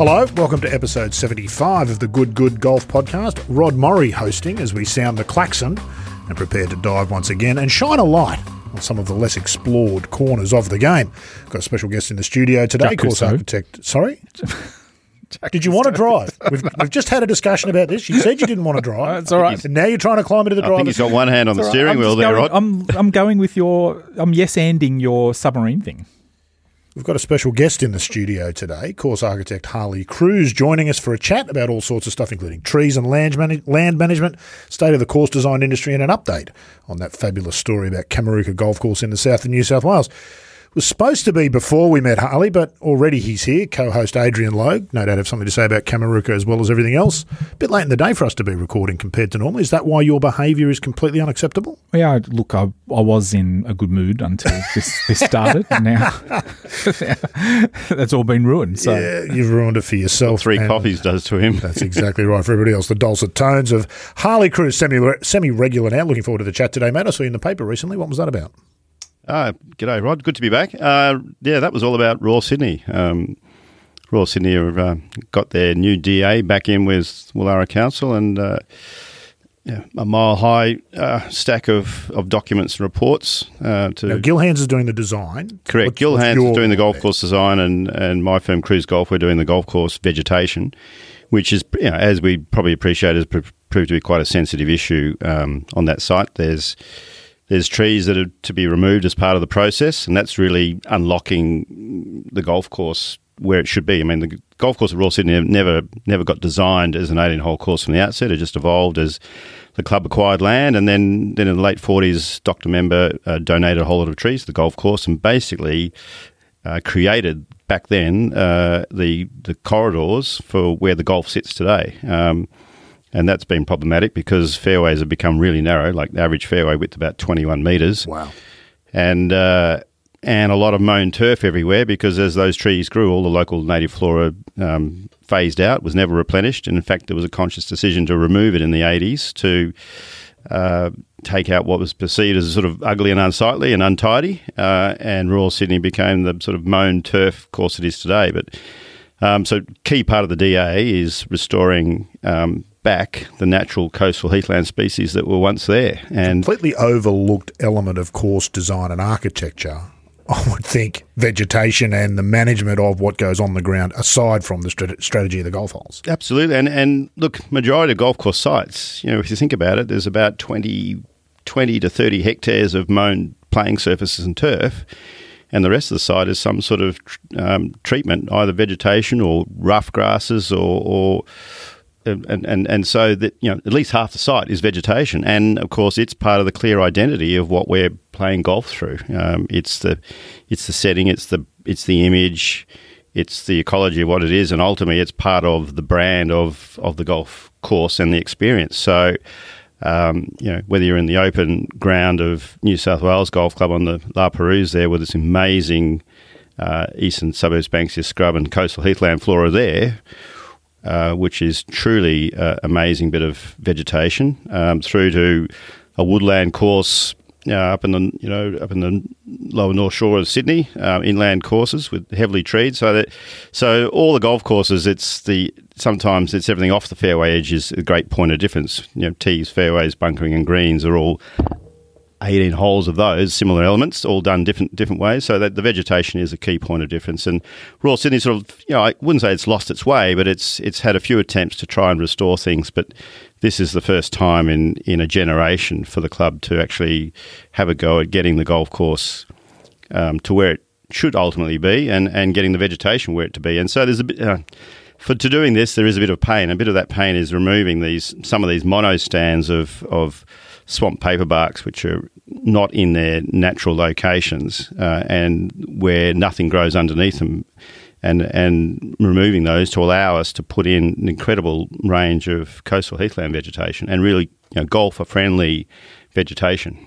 Hello, welcome to episode 75 of the Good Good Golf Podcast. Rod Murray hosting as we sound the klaxon and prepare to dive once again and shine a light on some of the less explored corners of the game. Got a special guest in the studio today, Jack course Rousseau. architect. Sorry? Did you want to drive? We've, we've just had a discussion about this. You said you didn't want to drive. That's all right. And now you're trying to climb into the I think driver's he's got one hand on the All right, steering I'm wheel just there, going, Rod. I'm I'm going with your I'm yes anding your submarine thing. We've got a special guest in the studio today, course architect Harley Kruse, joining us for a chat about all sorts of stuff, including trees and land, manage- land management, state of the course design industry, and an update on that fabulous story about Kameruka Golf Course in the south of New South Wales. Was supposed to be before we met Harley, but already he's here. Co-host Adrian Logue, no doubt have something to say about Kameruka as well as everything else. A bit late in the day for us to be recording compared to normal. Is that why your behaviour is completely unacceptable? Yeah, look, I, I was in a good mood until this, this started. and now that's all been ruined. So yeah, you've ruined it for yourself. Three coffees does to him. That's exactly right. For everybody else, the dulcet tones of Harley Kruse, semi semi regular now. Looking forward to the chat today, mate. I saw you in the paper recently. What was that about? Ah, g'day, Rod. Good to be back. Uh, yeah, that was all about Raw Sydney. Um, Royal Sydney have uh, got their new DA back in with Woollahra Council and uh, yeah, a mile high uh, stack of, of documents and reports uh, to Now, Gil Hanse is doing the design. Correct. What's- Gil what's is doing the golf course design, and, and my firm Kruse Golf we're doing the golf course vegetation, which is you know, as we probably appreciate has pr- proved to be quite a sensitive issue um, on that site. There's there's trees that are to be removed as part of the process, and that's really unlocking the golf course where it should be. I mean, the golf course at Royal Sydney never never got designed as an 18 hole course from the outset. It just evolved as the club acquired land, and then then in the late 40s, Dr. Member uh, donated a whole lot of trees to the golf course, and basically uh, created back then uh, the the corridors for where the golf sits today. Um, and that's been problematic because fairways have become really narrow, like the average fairway width about 21 metres Wow. and uh, and a lot of mown turf everywhere because as those trees grew, all the local native flora um, phased out, was never replenished. And in fact, there was a conscious decision to remove it in the 80s to uh, take out what was perceived as sort of ugly and unsightly and untidy. Uh, and Royal Sydney became the sort of mown turf course it is today. But um, so, key part of the DA is restoring um, back the natural coastal heathland species that were once there. And Completely overlooked element of course design and architecture. I would think vegetation and the management of what goes on the ground, aside from the strategy of the golf holes. Absolutely, and and look, majority of golf course sites, you know, if you think about it, there's about 20, 20 to thirty hectares of mown playing surfaces and turf, and the rest of the site is some sort of um, treatment, either vegetation or rough grasses or. or and, and and so that you know at least half the site is vegetation, and of course it's part of the clear identity of what we're playing golf through. Um, it's the it's the setting, it's the it's the image, it's the ecology of what it is, and ultimately it's part of the brand of, of the golf course and the experience. So, um, you know, whether you're in the open ground of New South Wales Golf Club on the La Perouse there with this amazing uh, eastern suburbs Banksia scrub and coastal heathland flora there, uh, which is truly uh, amazing bit of vegetation, um, through to a woodland course uh, up in the you know up in the lower north shore of Sydney, um, inland courses with heavily treed. So that so all the golf courses, it's the sometimes it's everything off the fairway edge is a great point of difference. You know, tees, fairways, bunkering, and greens are all 18 holes of those similar elements, all done different different ways. So that the vegetation is a key point of difference. And Royal Sydney sort of, you know, I wouldn't say it's lost its way, but it's it's had a few attempts to try and restore things. But this is the first time in in a generation for the club to actually have a go at getting the golf course um, to where it should ultimately be, and and getting the vegetation where it to be. And so there's a bit. Uh, for to doing this, there is a bit of pain. A bit of that pain is removing these some of these mono stands of of swamp paperbarks, which are not in their natural locations uh, and where nothing grows underneath them, and and removing those to allow us to put in an incredible range of coastal heathland vegetation and really you know, golfer friendly vegetation.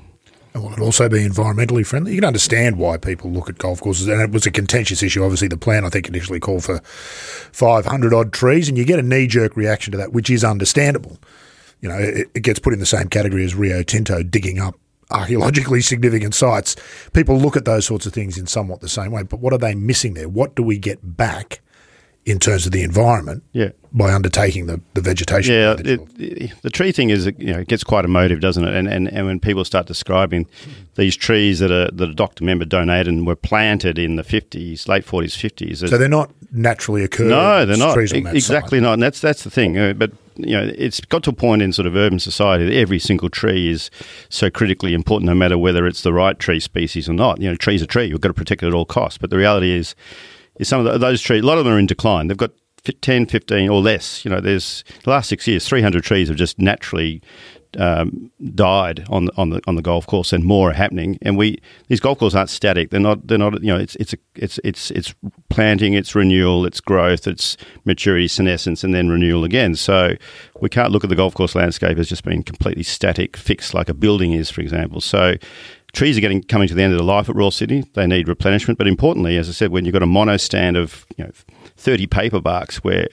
Will it also be environmentally friendly? You can understand why people look at golf courses, and it was a contentious issue. Obviously, the plan I think initially called for 500 odd trees, and you get a knee jerk reaction to that, which is understandable. You know, it, it gets put in the same category as Rio Tinto digging up archaeologically significant sites. People look at those sorts of things in somewhat the same way, but what are they missing there? What do we get back in terms of the environment Yeah. by undertaking the, the vegetation. Yeah, it, the, tree thing is, you know, it gets quite emotive, doesn't it? And, and and when people start describing these trees that a that a doctor member donated and were planted in the fifties, late forties, fifties. so they're not naturally occurring. No, they're not trees on E- that exactly site. not. And that's that's the thing. Uh, but you know, it's got to a point in sort of urban society that every single tree is so critically important, no matter whether it's the right tree species or not. You know, trees are tree. You've got to protect it at all costs. But the reality is, is some of the, those trees, a lot of them are in decline. They've got fi- 10, 15 or less. You know, there's the last six years, 300 trees have just naturally um, died on on the on the golf course, and more are happening. And we these golf courses aren't static. They're not. They're not. You know, it's it's a, it's it's it's planting, it's renewal, it's growth, it's maturity, senescence, and then renewal again. So we can't look at the golf course landscape as just being completely static, fixed like a building is, for example. So trees are getting coming to the end of their life at Royal Sydney. They need replenishment, but importantly, as I said, when you've got a mono stand of you know thirty paper barks where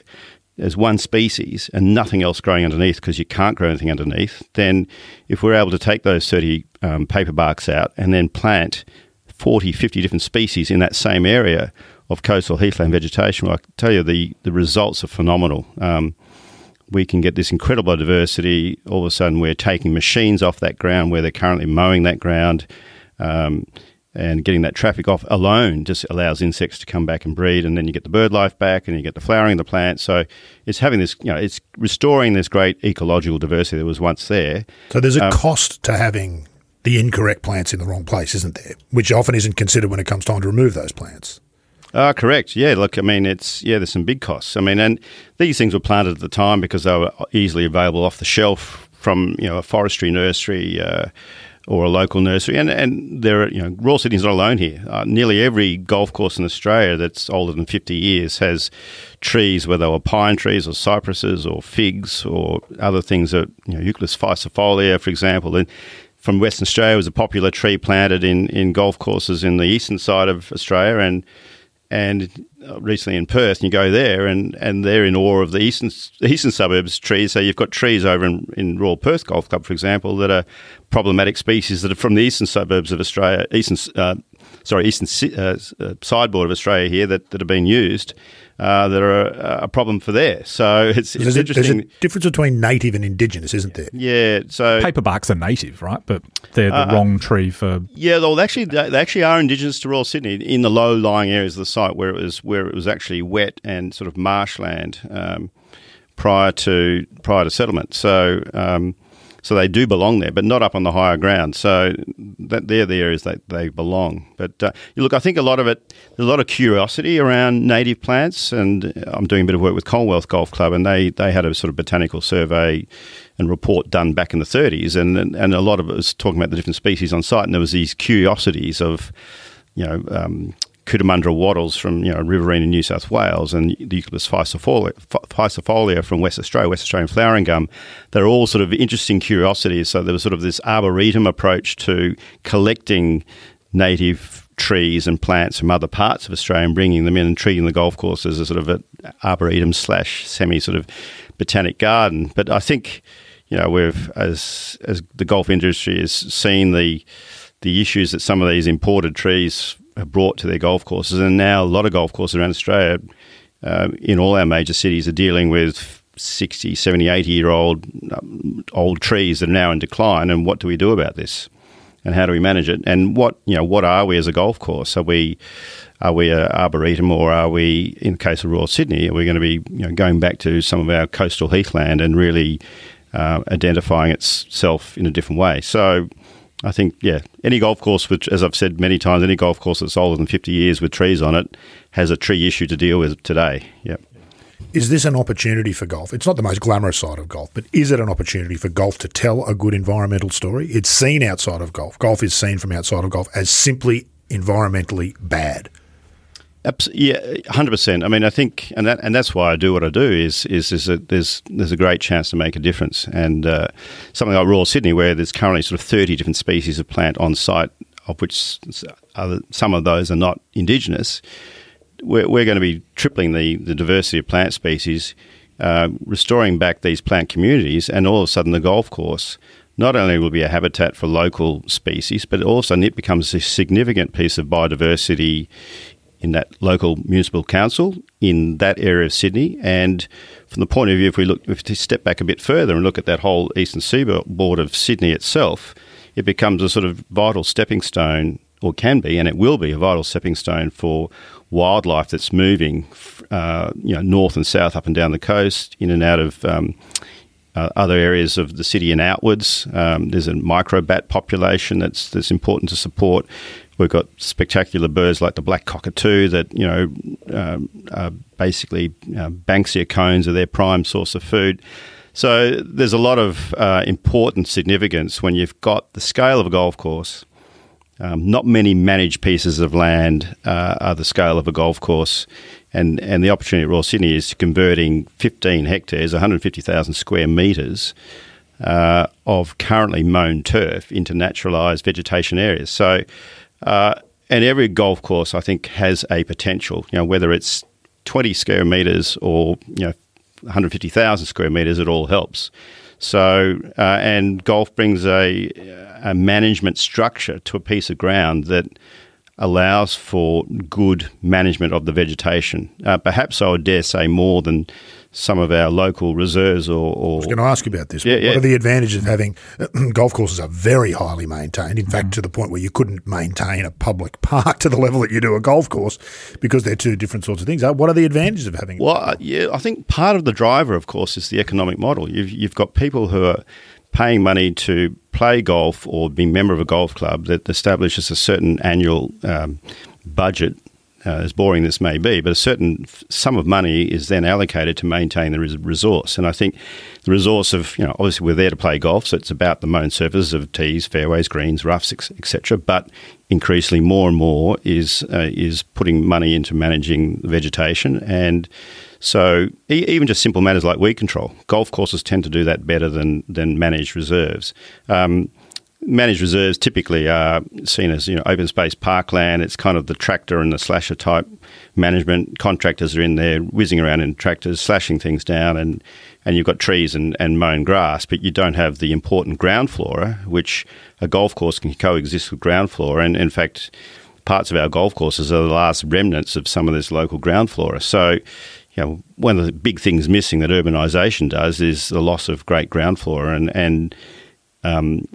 there's one species and nothing else growing underneath because you can't grow anything underneath, then if we're able to take those 30 um, paper barks out and then plant 40, 50 different species in that same area of coastal heathland vegetation, well, I tell you the, the results are phenomenal. Um, we can get this incredible diversity. All of a sudden, we're taking machines off that ground where they're currently mowing that ground. Um, and getting that traffic off alone just allows insects to come back and breed, and then you get the bird life back, and you get the flowering of the plant. So it's having this, you know, it's restoring this great ecological diversity that was once there. So there's Um, a cost to having the incorrect plants in the wrong place, isn't there? Which often isn't considered when it comes time to remove those plants. Ah, correct. Yeah, look, I mean, it's yeah, there's some big costs. I mean, and these things were planted at the time because they were easily available off the shelf from you know a forestry nursery. Uh, or a local nursery, and and there, are, you know, Royal Sydney's not alone here. Uh, nearly every golf course in Australia that's older than fifty years has trees, whether they were pine trees or cypresses or figs or other things that you know, Eucalyptus ficifolia, for example, and from Western Australia was a popular tree planted in, in golf courses in the eastern side of Australia. And and uh, recently in Perth, you go there, and, and they're in awe of the eastern eastern suburbs trees. So you've got trees over in, in Royal Perth Golf Club, for example, that are problematic species that are from the eastern suburbs of Australia, eastern uh, sorry, eastern si- uh, uh, sideboard of Australia here that, that have been used. Uh, that are a, a problem for there. So it's, it's There's a, there's interesting. a difference between native and indigenous, isn't there? yeah. So Paperbarks are native, right? But they're the Uh, wrong tree for. Yeah, well, they actually they actually are indigenous to Royal Sydney in the low lying areas of the site where it was where it was actually wet and sort of marshland um, prior to prior to settlement. So um, so they do belong there, but not up on the higher ground. So that they're the areas that they belong. But uh, look, I think a lot of it there's a lot of curiosity around native plants, and I'm doing a bit of work with Commonwealth Golf Club, and they they had a sort of botanical survey and report done back in the 30s, and and, and a lot of it was talking about the different species on site, and there was these curiosities of, you know. Um, Cootamundra wattles from you know Riverina in New South Wales and the Eucalyptus ficifolia from West Australia, West Australian flowering gum. They're all sort of interesting curiosities. So there was sort of this arboretum approach to collecting native trees and plants from other parts of Australia and bringing them in and treating the golf course as a sort of an arboretum slash semi sort of botanic garden. But I think you know we've as as the golf industry has seen the the issues that some of these imported trees have brought to their golf courses, and now a lot of golf courses around Australia, uh, in all our major cities, are dealing with 60, 70, 80 year old um, old trees that are now in decline. And what do we do about this? And how do we manage it? And what you know, what are we as a golf course? Are we are we a arboretum, or are we, in the case of Royal Sydney, are we going to be you know, going back to some of our coastal heathland and really uh, identifying itself in a different way? So I think, yeah, any golf course, which, as I've said many times, any golf course that's older than 50 years with trees on it has a tree issue to deal with today. Yep. Is this an opportunity for golf? It's not the most glamorous side of golf, but is it an opportunity for golf to tell a good environmental story? It's seen outside of golf. Golf is seen from outside of golf as simply environmentally bad. Yeah, hundred percent. I mean, I think, and that, and that's why I do what I do. Is is is that there's there's a great chance to make a difference, and uh, something like Royal Sydney, where there's currently sort of thirty different species of plant on site, of which other, some of those are not indigenous. We're, we're going to be tripling the the diversity of plant species, uh, restoring back these plant communities, and all of a sudden the golf course not only will be a habitat for local species, but also it becomes a significant piece of biodiversity in that local municipal council in that area of Sydney. And from the point of view, if we look, if we step back a bit further and look at that whole eastern seaboard of Sydney itself, it becomes a sort of vital stepping stone, or can be, and it will be a vital stepping stone for wildlife that's moving, uh, you know, north and south, up and down the coast, in and out of. Um, uh, other areas of the city and outwards. Um, there's a microbat population that's that's important to support. We've got spectacular birds like the black cockatoo that you know um, are basically uh, Banksia cones are their prime source of food. So there's a lot of uh, important significance when you've got the scale of a golf course. Um, not many managed pieces of land uh, are the scale of a golf course and and the opportunity at Royal Sydney is converting 15 hectares, 150,000 square metres uh, of currently mown turf into naturalised vegetation areas. So, uh, and every golf course I think has a potential. You know, whether it's 20 square metres or you know 150,000 square metres, it all helps. So, uh, and golf brings a, a management structure to a piece of ground that allows for good management of the vegetation. Uh, perhaps I would dare say more than some of our local reserves or. or I was going to ask you about this. Yeah, what are the advantages of having golf courses are very highly maintained? In fact, to the point where you couldn't maintain a public park to the level that you do a golf course because they're two different sorts of things. Uh, What are the advantages of having? Well, uh, yeah, I think part of the driver, of course, is the economic model. You've, you've got people who are paying money to play golf or be a member of a golf club that establishes a certain annual um, budget. Uh, as boring this may be, but a certain sum of money is then allocated to maintain the res- resource. And I think the resource of, you know, obviously we're there to play golf, so it's about the mown surfaces of tees, fairways, greens, roughs, etc. But increasingly, more and more is uh, is putting money into managing vegetation and so e- even just simple matters like weed control, golf courses tend to do that better than than managed reserves. Um, managed reserves typically are seen as you know open space parkland. It's kind of the tractor and the slasher type management. Contractors are in there whizzing around in tractors, slashing things down, and and you've got trees and, and mown grass, but you don't have the important ground flora, which a golf course can coexist with ground flora. And in fact, parts of our golf courses are the last remnants of some of this local ground flora. So you know, one of the big things missing that urbanisation does is the loss of great ground flora, and and um,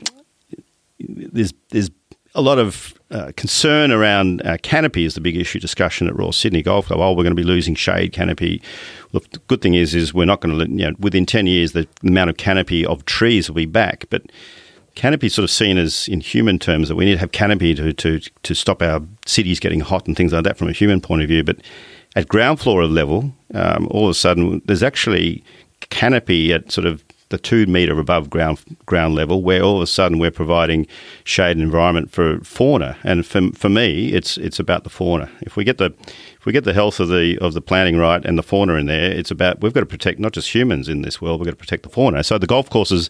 there's there's a lot of uh, concern around uh, canopy is the big issue discussion at Royal Sydney Golf Club. Oh, we're going to be losing shade canopy. The good thing is is we're not going to you know within ten years the amount of canopy of trees will be back, but canopy sort of seen as in human terms that we need to have canopy to, to, to stop our cities getting hot and things like that from a human point of view. But at ground floor level, um, all of a sudden there's actually canopy at sort of the two metre above ground ground level, where all of a sudden we're providing shade and environment for fauna. And for, for me, it's it's about the fauna. If we get the if we get the health of the of the planting right and the fauna in there, it's about we've got to protect not just humans in this world, we've got to protect the fauna. So the golf courses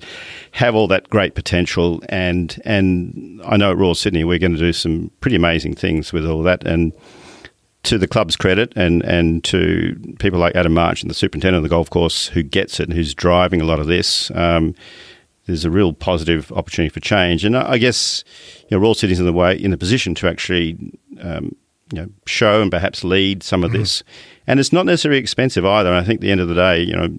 have all that great potential, and and I know at Royal Sydney we're going to do some pretty amazing things with all that and to the club's credit and, and to people like Adam March and the superintendent of the golf course who gets it and who's driving a lot of this, um, there's a real positive opportunity for change. And I guess you know, Royal Sydney's in the way in the position to actually um, you know show and perhaps lead some of this. And it's not necessarily expensive either. I think at the end of the day, you know.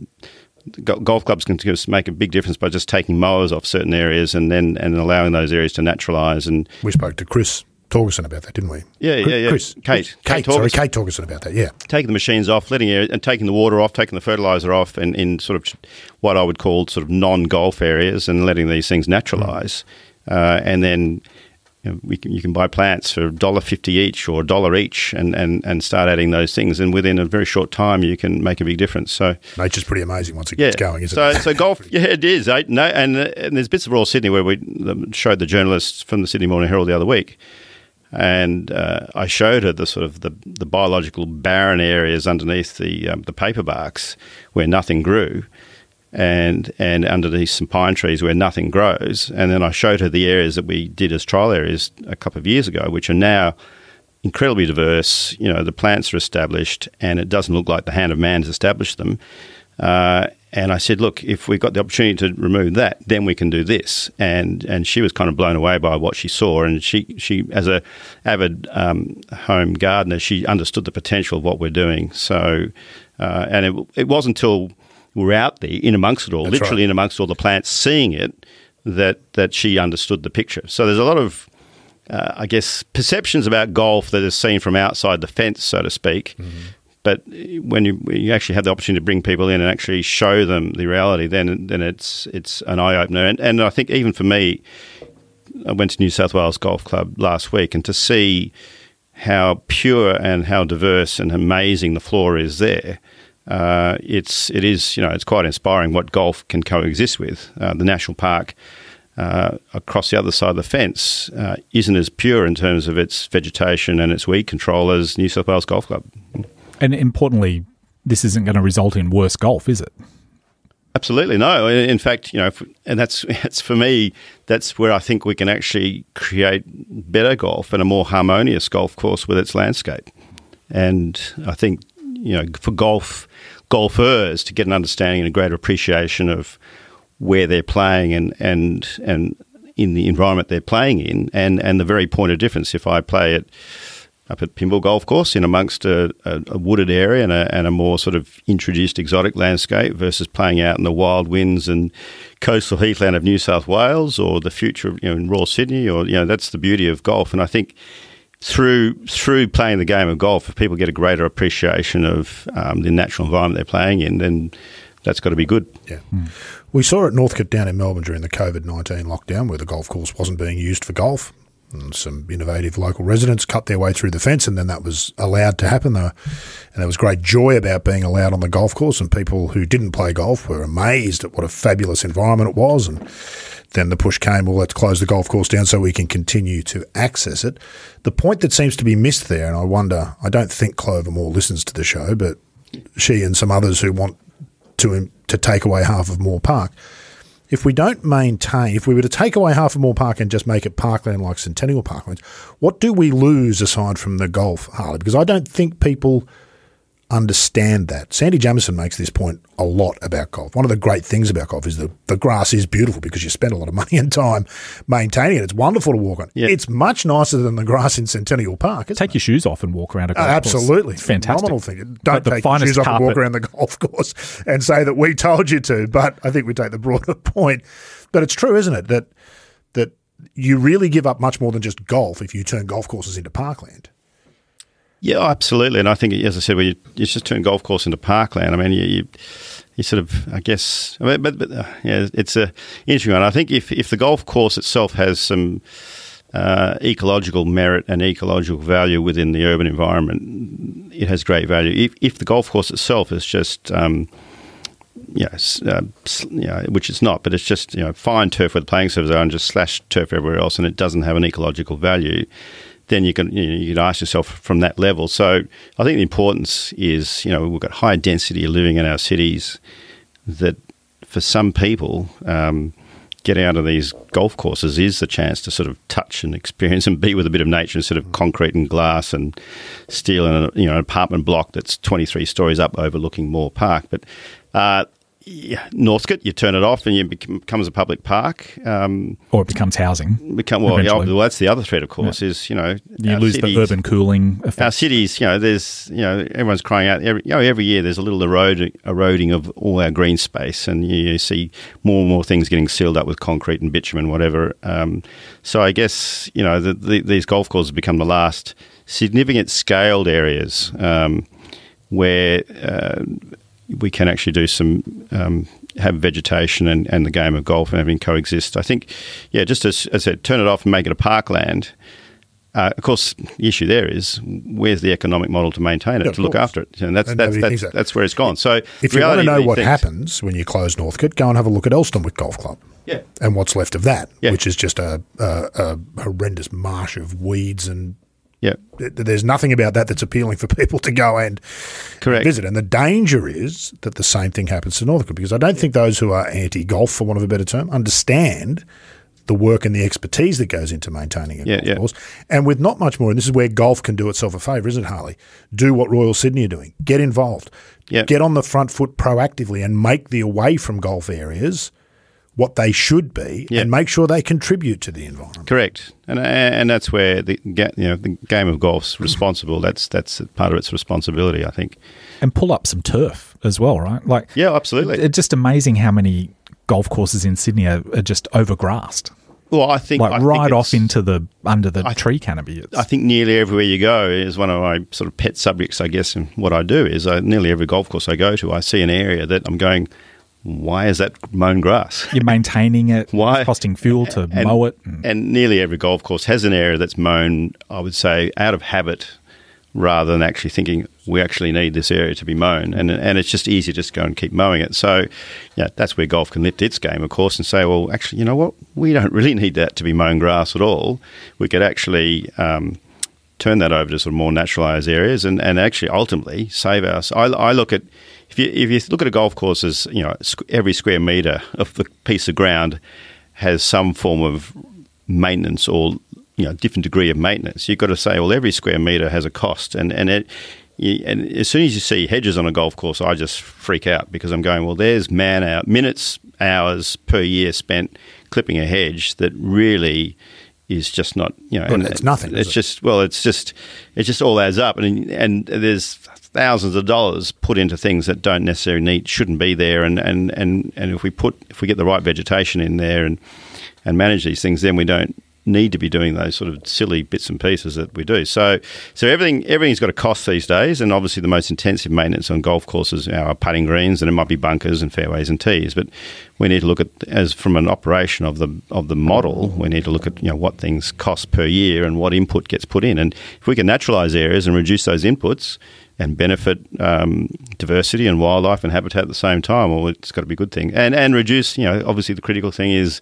Golf clubs can make a big difference by just taking mowers off certain areas and then and allowing those areas to naturalise and We spoke to Chris Torgerson about that, didn't we? Yeah, yeah, yeah. Chris, Kate. Kate, Kate sorry, Kate Torgerson about that. Yeah, taking the machines off, letting air, and taking the water off, taking the fertilizer off, and in sort of what I would call sort of non-golf areas, and letting these things naturalise, uh, and then. You, know, we can, you can buy plants for $1.50 each or a dollar each and, and, and start adding those things. And within a very short time, you can make a big difference. So, nature's pretty amazing once it yeah. gets going, isn't so, it? so golf, yeah, it is. eh? No, and, uh, and there's bits of Royal Sydney where we showed the journalists from the Sydney Morning Herald the other week, and uh, I showed her the sort of the, the biological barren areas underneath the um, the paper barks where nothing grew, and and underneath some pine trees where nothing grows. And then I showed her the areas that we did as trial areas a couple of years ago, which are now incredibly diverse. You know, the plants are established, and it doesn't look like the hand of man has established them. Uh, and I said, look, if we've got the opportunity to remove that, then we can do this. And and she was kind of blown away by what she saw. And she, she as a avid um, home gardener, she understood the potential of what we're doing. So, uh, and it, it wasn't until we were out there in amongst it all, That's literally right. in amongst all the plants, seeing it, that that she understood the picture. So there's a lot of uh, I guess, perceptions about golf that are seen from outside the fence, so to speak. But when you, when you actually have the opportunity to bring people in and actually show them the reality, then then it's it's an eye opener. And, and I think even for me, I went to New South Wales Golf Club last week, and to see how pure and how diverse and amazing the flora is there, uh, it's it is you know it's quite inspiring what golf can coexist with. Uh, the national park uh, across the other side of the fence uh, isn't as pure in terms of its vegetation and its weed control as New South Wales Golf Club. And importantly, this isn't going to result in worse golf, is it? Absolutely no. In fact, you know, and that's it's for me. That's where I think we can actually create better golf and a more harmonious golf course with its landscape. And I think you know, for golf golfers to get an understanding and a greater appreciation of where they're playing and and and in the environment they're playing in, and and the very point of difference. If I play it up at Pymble Golf Course in amongst a, a, a wooded area and a, and a more sort of introduced exotic landscape versus playing out in the wild winds and coastal heathland of New South Wales or the future you know in Royal Sydney or you know that's the beauty of golf and I think through through playing the game of golf if people get a greater appreciation of um, the natural environment they're playing in then that's got to be good. Yeah. We saw at Northcote down in Melbourne during the COVID 19 lockdown where the golf course wasn't being used for golf. And some innovative local residents cut their way through the fence, and then that was allowed to happen. There, and there was great joy about being allowed on the golf course, and people who didn't play golf were amazed at what a fabulous environment it was. And then the push came, well, let's close the golf course down so we can continue to access it. The point that seems to be missed there, and I wonder, I don't think Clover Moore listens to the show, but she and some others who want to to take away half of Moore Park. If we don't maintain, if we were to take away half of Moore Park and just make it parkland like Centennial Parklands, what do we lose aside from the golf, Harley? Because I don't think people understand that. Sandy Jamison makes this point a lot about golf. One of the great things about golf is that the grass is beautiful because you spend a lot of money and time maintaining it. It's wonderful to walk on. Yeah. It's much nicer than the grass in Centennial Park. Take your shoes off and walk around a golf oh, course. absolutely. It's fantastic. Phenomenal thing. Don't the take your finest shoes off and walk around the golf course and say that we told you to. But I think we take the broader point. But it's true, isn't it, that that you really give up much more than just golf if you turn golf courses into parkland. Yeah, absolutely. And I think, as I said, when you, you just turn golf course into parkland, I mean, you, you, you sort of, I guess, but, but uh, yeah, it's a interesting one. I think if, if the golf course itself has some uh, ecological merit and ecological value within the urban environment, it has great value. If, if the golf course itself is just, um, you know, uh, you know, which it's not, but it's just you know fine turf where the playing surfaces are and just slash turf everywhere else, and it doesn't have an ecological value. Then you can you, know, you can ask yourself from that level. So I think the importance is you know we've got high density living in our cities that for some people. Um, Getting out of these golf courses is the chance to sort of touch and experience and be with a bit of nature instead of concrete and glass and steel and a, you know an apartment block that's 23 stories up overlooking Moore Park. But uh, yeah, Northcote, you turn it off and it becomes a public park. Um, Or it becomes housing. become well, yeah, well, that's the other threat, of course, is you know You lose cities- the urban cooling effect. Our cities, you know, there's you know everyone's crying out. Every, you know, every year there's a little eroding, eroding of all our green space, and you, you see more and more things getting sealed up with concrete and bitumen, whatever. Um, so I guess you know the, the, these golf courses become the last significant scaled areas um, where uh, we can actually do some um, have vegetation and, and the game of golf and everything coexist. I think, yeah, just as, as I said, turn it off and make it a parkland. Uh, of course, the issue there is where's the economic model to maintain it, Yeah, to look course. after it, and that's And that's that's, that's where it's gone. So, If you want to know what things- happens when you close Northcote, go and have a look at Elsternwick Golf Club. Yeah. And what's left of that, Yeah. which is just a, a, a horrendous marsh of weeds and yeah, there's nothing about that that's appealing for people to go and correct. visit. And the danger is that the same thing happens to Northcote because I don't think those who are anti golf, for want of a better term, understand the work and the expertise that goes into maintaining a Yeah, golf yeah. course. And with not much more, and this is where golf can do itself a favour, isn't it, Harley? Do what Royal Sydney are doing. Get involved. Yeah. Get on the front foot proactively and make the away from golf areas what they should be Yeah. and make sure they contribute to the environment. Correct, and uh, and that's where the you know the game of golf's responsible. That's that's part of its responsibility, I think. and pull up some turf as well, right? Like, Yeah, absolutely. It's just amazing how many golf courses in Sydney are, are just overgrassed, well, I think like I think right off into the under the tree canopy. It's, I think nearly everywhere you go is one of my sort of pet subjects, I guess. And what I do is, I, nearly every golf course I go to, I see an area that I'm going, why is that mown grass? you're maintaining it, Why? it's costing fuel to And- mow it. And, And nearly every golf course has an area that's mown, I would say, out of habit rather than actually thinking we actually need this area to be mown. And, and it's just easy to just go and keep mowing it. So, yeah, that's where golf can lift its game, of course, and say, well, actually, you know what? We don't really need that to be mown grass at all. We could actually. Um, turn that over to sort of more naturalised areas and, and actually ultimately save us. I, I look at if you if you look at a golf course as you know every square metre of the piece of ground has some form of maintenance or you know different degree of maintenance. You've got to say well every square metre has a cost and and it. And as soon as you see hedges on a golf course, I just freak out because I'm going, well, there's man hour, minutes, hours per year spent clipping a hedge that really is just not, you know, Well, it's nothing, It's it? just well, it's just it just all adds up, and and there's thousands of dollars put into things that don't necessarily need shouldn't be there, and and and and if we put if we get the right vegetation in there and and manage these things, then we don't need to be doing those sort of silly bits and pieces that we do. So so everything everything's got a cost these days, and obviously the most intensive maintenance on golf courses are putting greens, and it might be bunkers and fairways and tees, but we need to look at as from an operation of the of the model. We need to look at you know what things cost per year and what input gets put in, and if we can naturalise areas and reduce those inputs and benefit um, diversity and wildlife and habitat at the same time, well, it's got to be a good thing. And and reduce, you know, obviously the critical thing is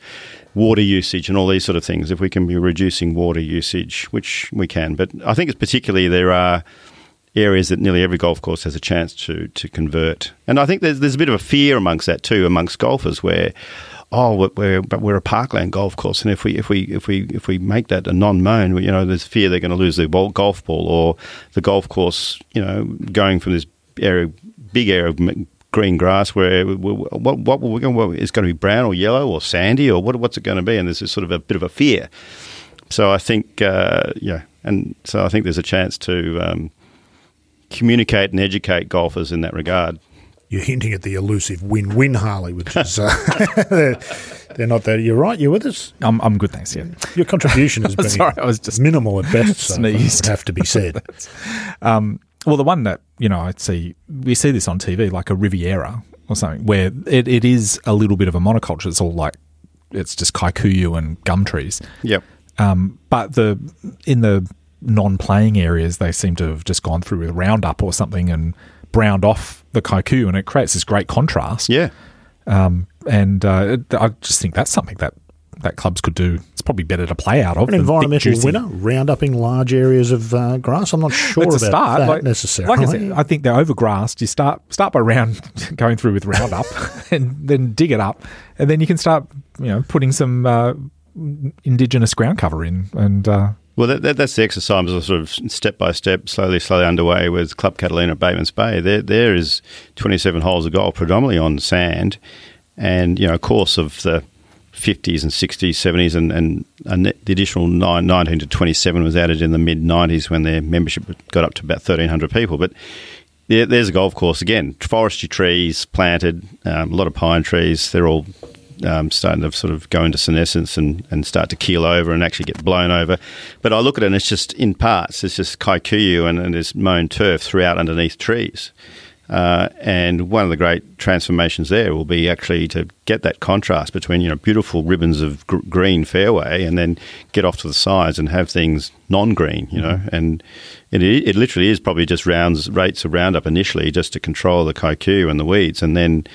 water usage and all these sort of things. If we can be reducing water usage, which we can, but I think it's particularly there are areas that nearly every golf course has a chance to to convert. And I think there's there's a bit of a fear amongst that too, amongst golfers, where oh, we're- but we're a parkland golf course, and if we if we if we if we make that a non-mown, you know, there's fear they're going to lose their ball, golf ball, or the golf course, you know, going from this area, big area of green grass where we- what what we're going is going to be brown or yellow or sandy or what what's it going to be, and there's this sort of a bit of a fear. So I think, uh, yeah, and so I think there's a chance to um, communicate and educate golfers in that regard. You're hinting at the elusive win-win, Harley, which is uh, they're, they're not that. You're right. You're with us. I'm, I'm good, thanks. Yeah. Your contribution has been Sorry, I was just minimal at best. So far, sneezed. would have to be said. Well, the one that you know, I see we see this on TV, like a Riviera or something, where it, it is a little bit of a monoculture. It's all like it's just kikuyu and gum trees. Yep. Um, but the in the non-playing areas, they seem to have just gone through with Roundup or something and browned off the kikuyu, and it creates this great contrast. Yeah. Um, and uh, it- I just think that's something that that clubs could do. It's probably better to play out of An than environmental juicy- winner, round upping large areas of uh, grass. I'm not sure it's about a start. that like, necessarily. Like I said, I think they're overgrassed. You start start by round going through with Roundup, and then dig it up, and then you can start, you know, putting some uh, indigenous ground cover in, and uh, Well, that, that, that's the exercise, of sort of step by step, slowly, slowly underway with Club Catalina at Batemans Bay. There, there is 27 holes of golf, predominantly on sand, and you know, a course of the 50s and 60s, 70s, and, and, and the additional nine, 19 to 27 was added in the mid 90s when their membership got up to about 1,300 people. But there, there's a golf course again, forestry trees planted, um, a lot of pine trees. They're all um, starting to sort of go into senescence and, and start to keel over and actually get blown over. But I look at it and it's just in parts. It's just kikuyu and, and there's mown turf throughout underneath trees. Uh, and one of the great transformations there will be actually to get that contrast between you know beautiful ribbons of gr- green fairway and then get off to the sides and have things non-green, you know. And it, it literally is probably just rounds rates of roundup initially just to control the kikuyu and the weeds, and then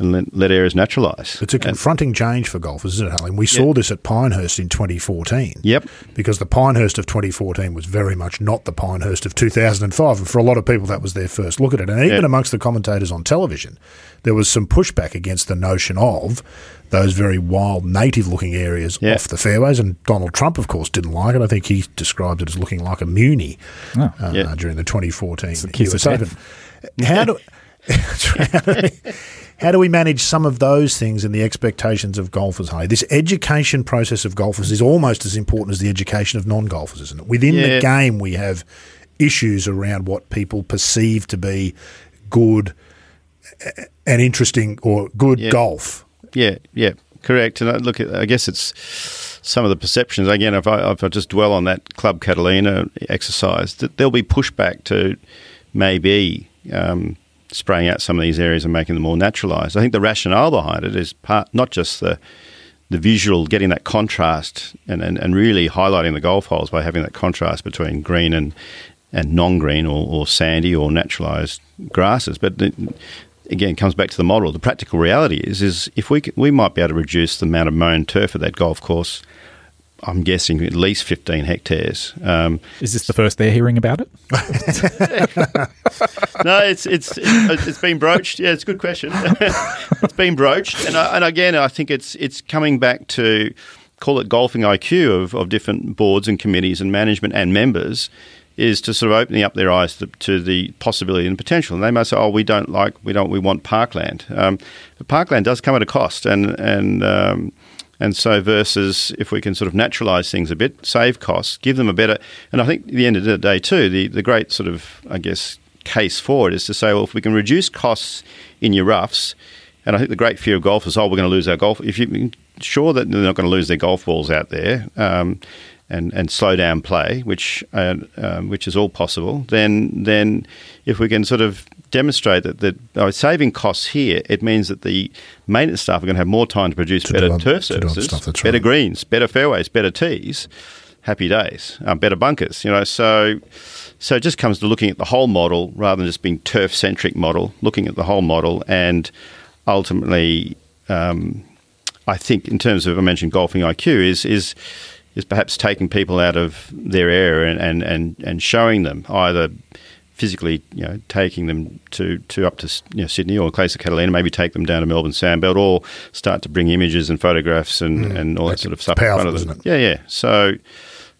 and let, let areas naturalise. It's a confronting change for golfers, isn't it, Harley? We saw this at Pinehurst in 2014. Yep. Because the Pinehurst of 2014 was very much not the Pinehurst of 2005. And for a lot of people, that was their first look at it. And even Yeah. amongst the commentators on television, there was some pushback against the notion of those very wild, native looking areas Yeah. off the fairways. And Donald Trump, of course, didn't like it. I think he described it as looking like a Muni Oh. uh, Yeah. during the 2014 a kiss US Open. How do, how do we- how do we manage some of those things and the expectations of golfers, Harley? This education process of golfers is almost as important as the education of non golfers, isn't it? Within the game, we have issues around what people perceive to be good uh, and interesting or good Yeah. golf. Yeah, yeah, correct. And I look, at, I guess it's some of the perceptions. Again, if I, if I just dwell on that Club Catalina exercise, that there'll be pushback to maybe um, spraying out some of these areas and making them more naturalised. I think the rationale behind it is part not just the the visual, getting that contrast and, and, and really highlighting the golf holes by having that contrast between green and and non-green or, or sandy or naturalised grasses. But the, again, it comes back to the model. The practical reality is is if we we might be able to reduce the amount of mown turf at that golf course. I'm guessing at least 15 hectares. Um, Is this the first they're hearing about it? no, it's it's it's it's been broached. Yeah, it's a good question. it's been broached, and I, and again, I think it's it's coming back to call it golfing IQ of, of different boards and committees and management and members is to sort of opening up their eyes to, to the possibility and potential. And they might say, "Oh, we don't like, we don't, we want parkland." Um, but parkland does come at a cost, and and um, and so versus if we can sort of naturalise things a bit, save costs, give them a better. And I think at the end of the day too, the the great sort of I guess case for it is to say, well, if we can reduce costs in your roughs, and I think the great fear of golf is, oh, we're going to lose our golf. If you're sure that they're not going to lose their golf balls out there. Um, and, and slow down play, which uh, um, which is all possible. Then then if we can sort of demonstrate that that by saving costs here, it means that the maintenance staff are going to have more time to produce To better other- turf services, stuff, better right. greens, better fairways, better tees. Happy days, um, better bunkers. You know, so so it just comes to looking at the whole model rather than just being turf centric model. Looking at the whole model and ultimately. Um, I think in terms of I mentioned golfing IQ is is is perhaps taking people out of their area and, and, and, and showing them either physically, you know, taking them to, to up to you know, Sydney or Clay Catalina, maybe take them down to Melbourne Sandbelt, or start to bring images and photographs and, and all that sort of stuff in powerful, front of them. isn't it? Yeah, yeah. So,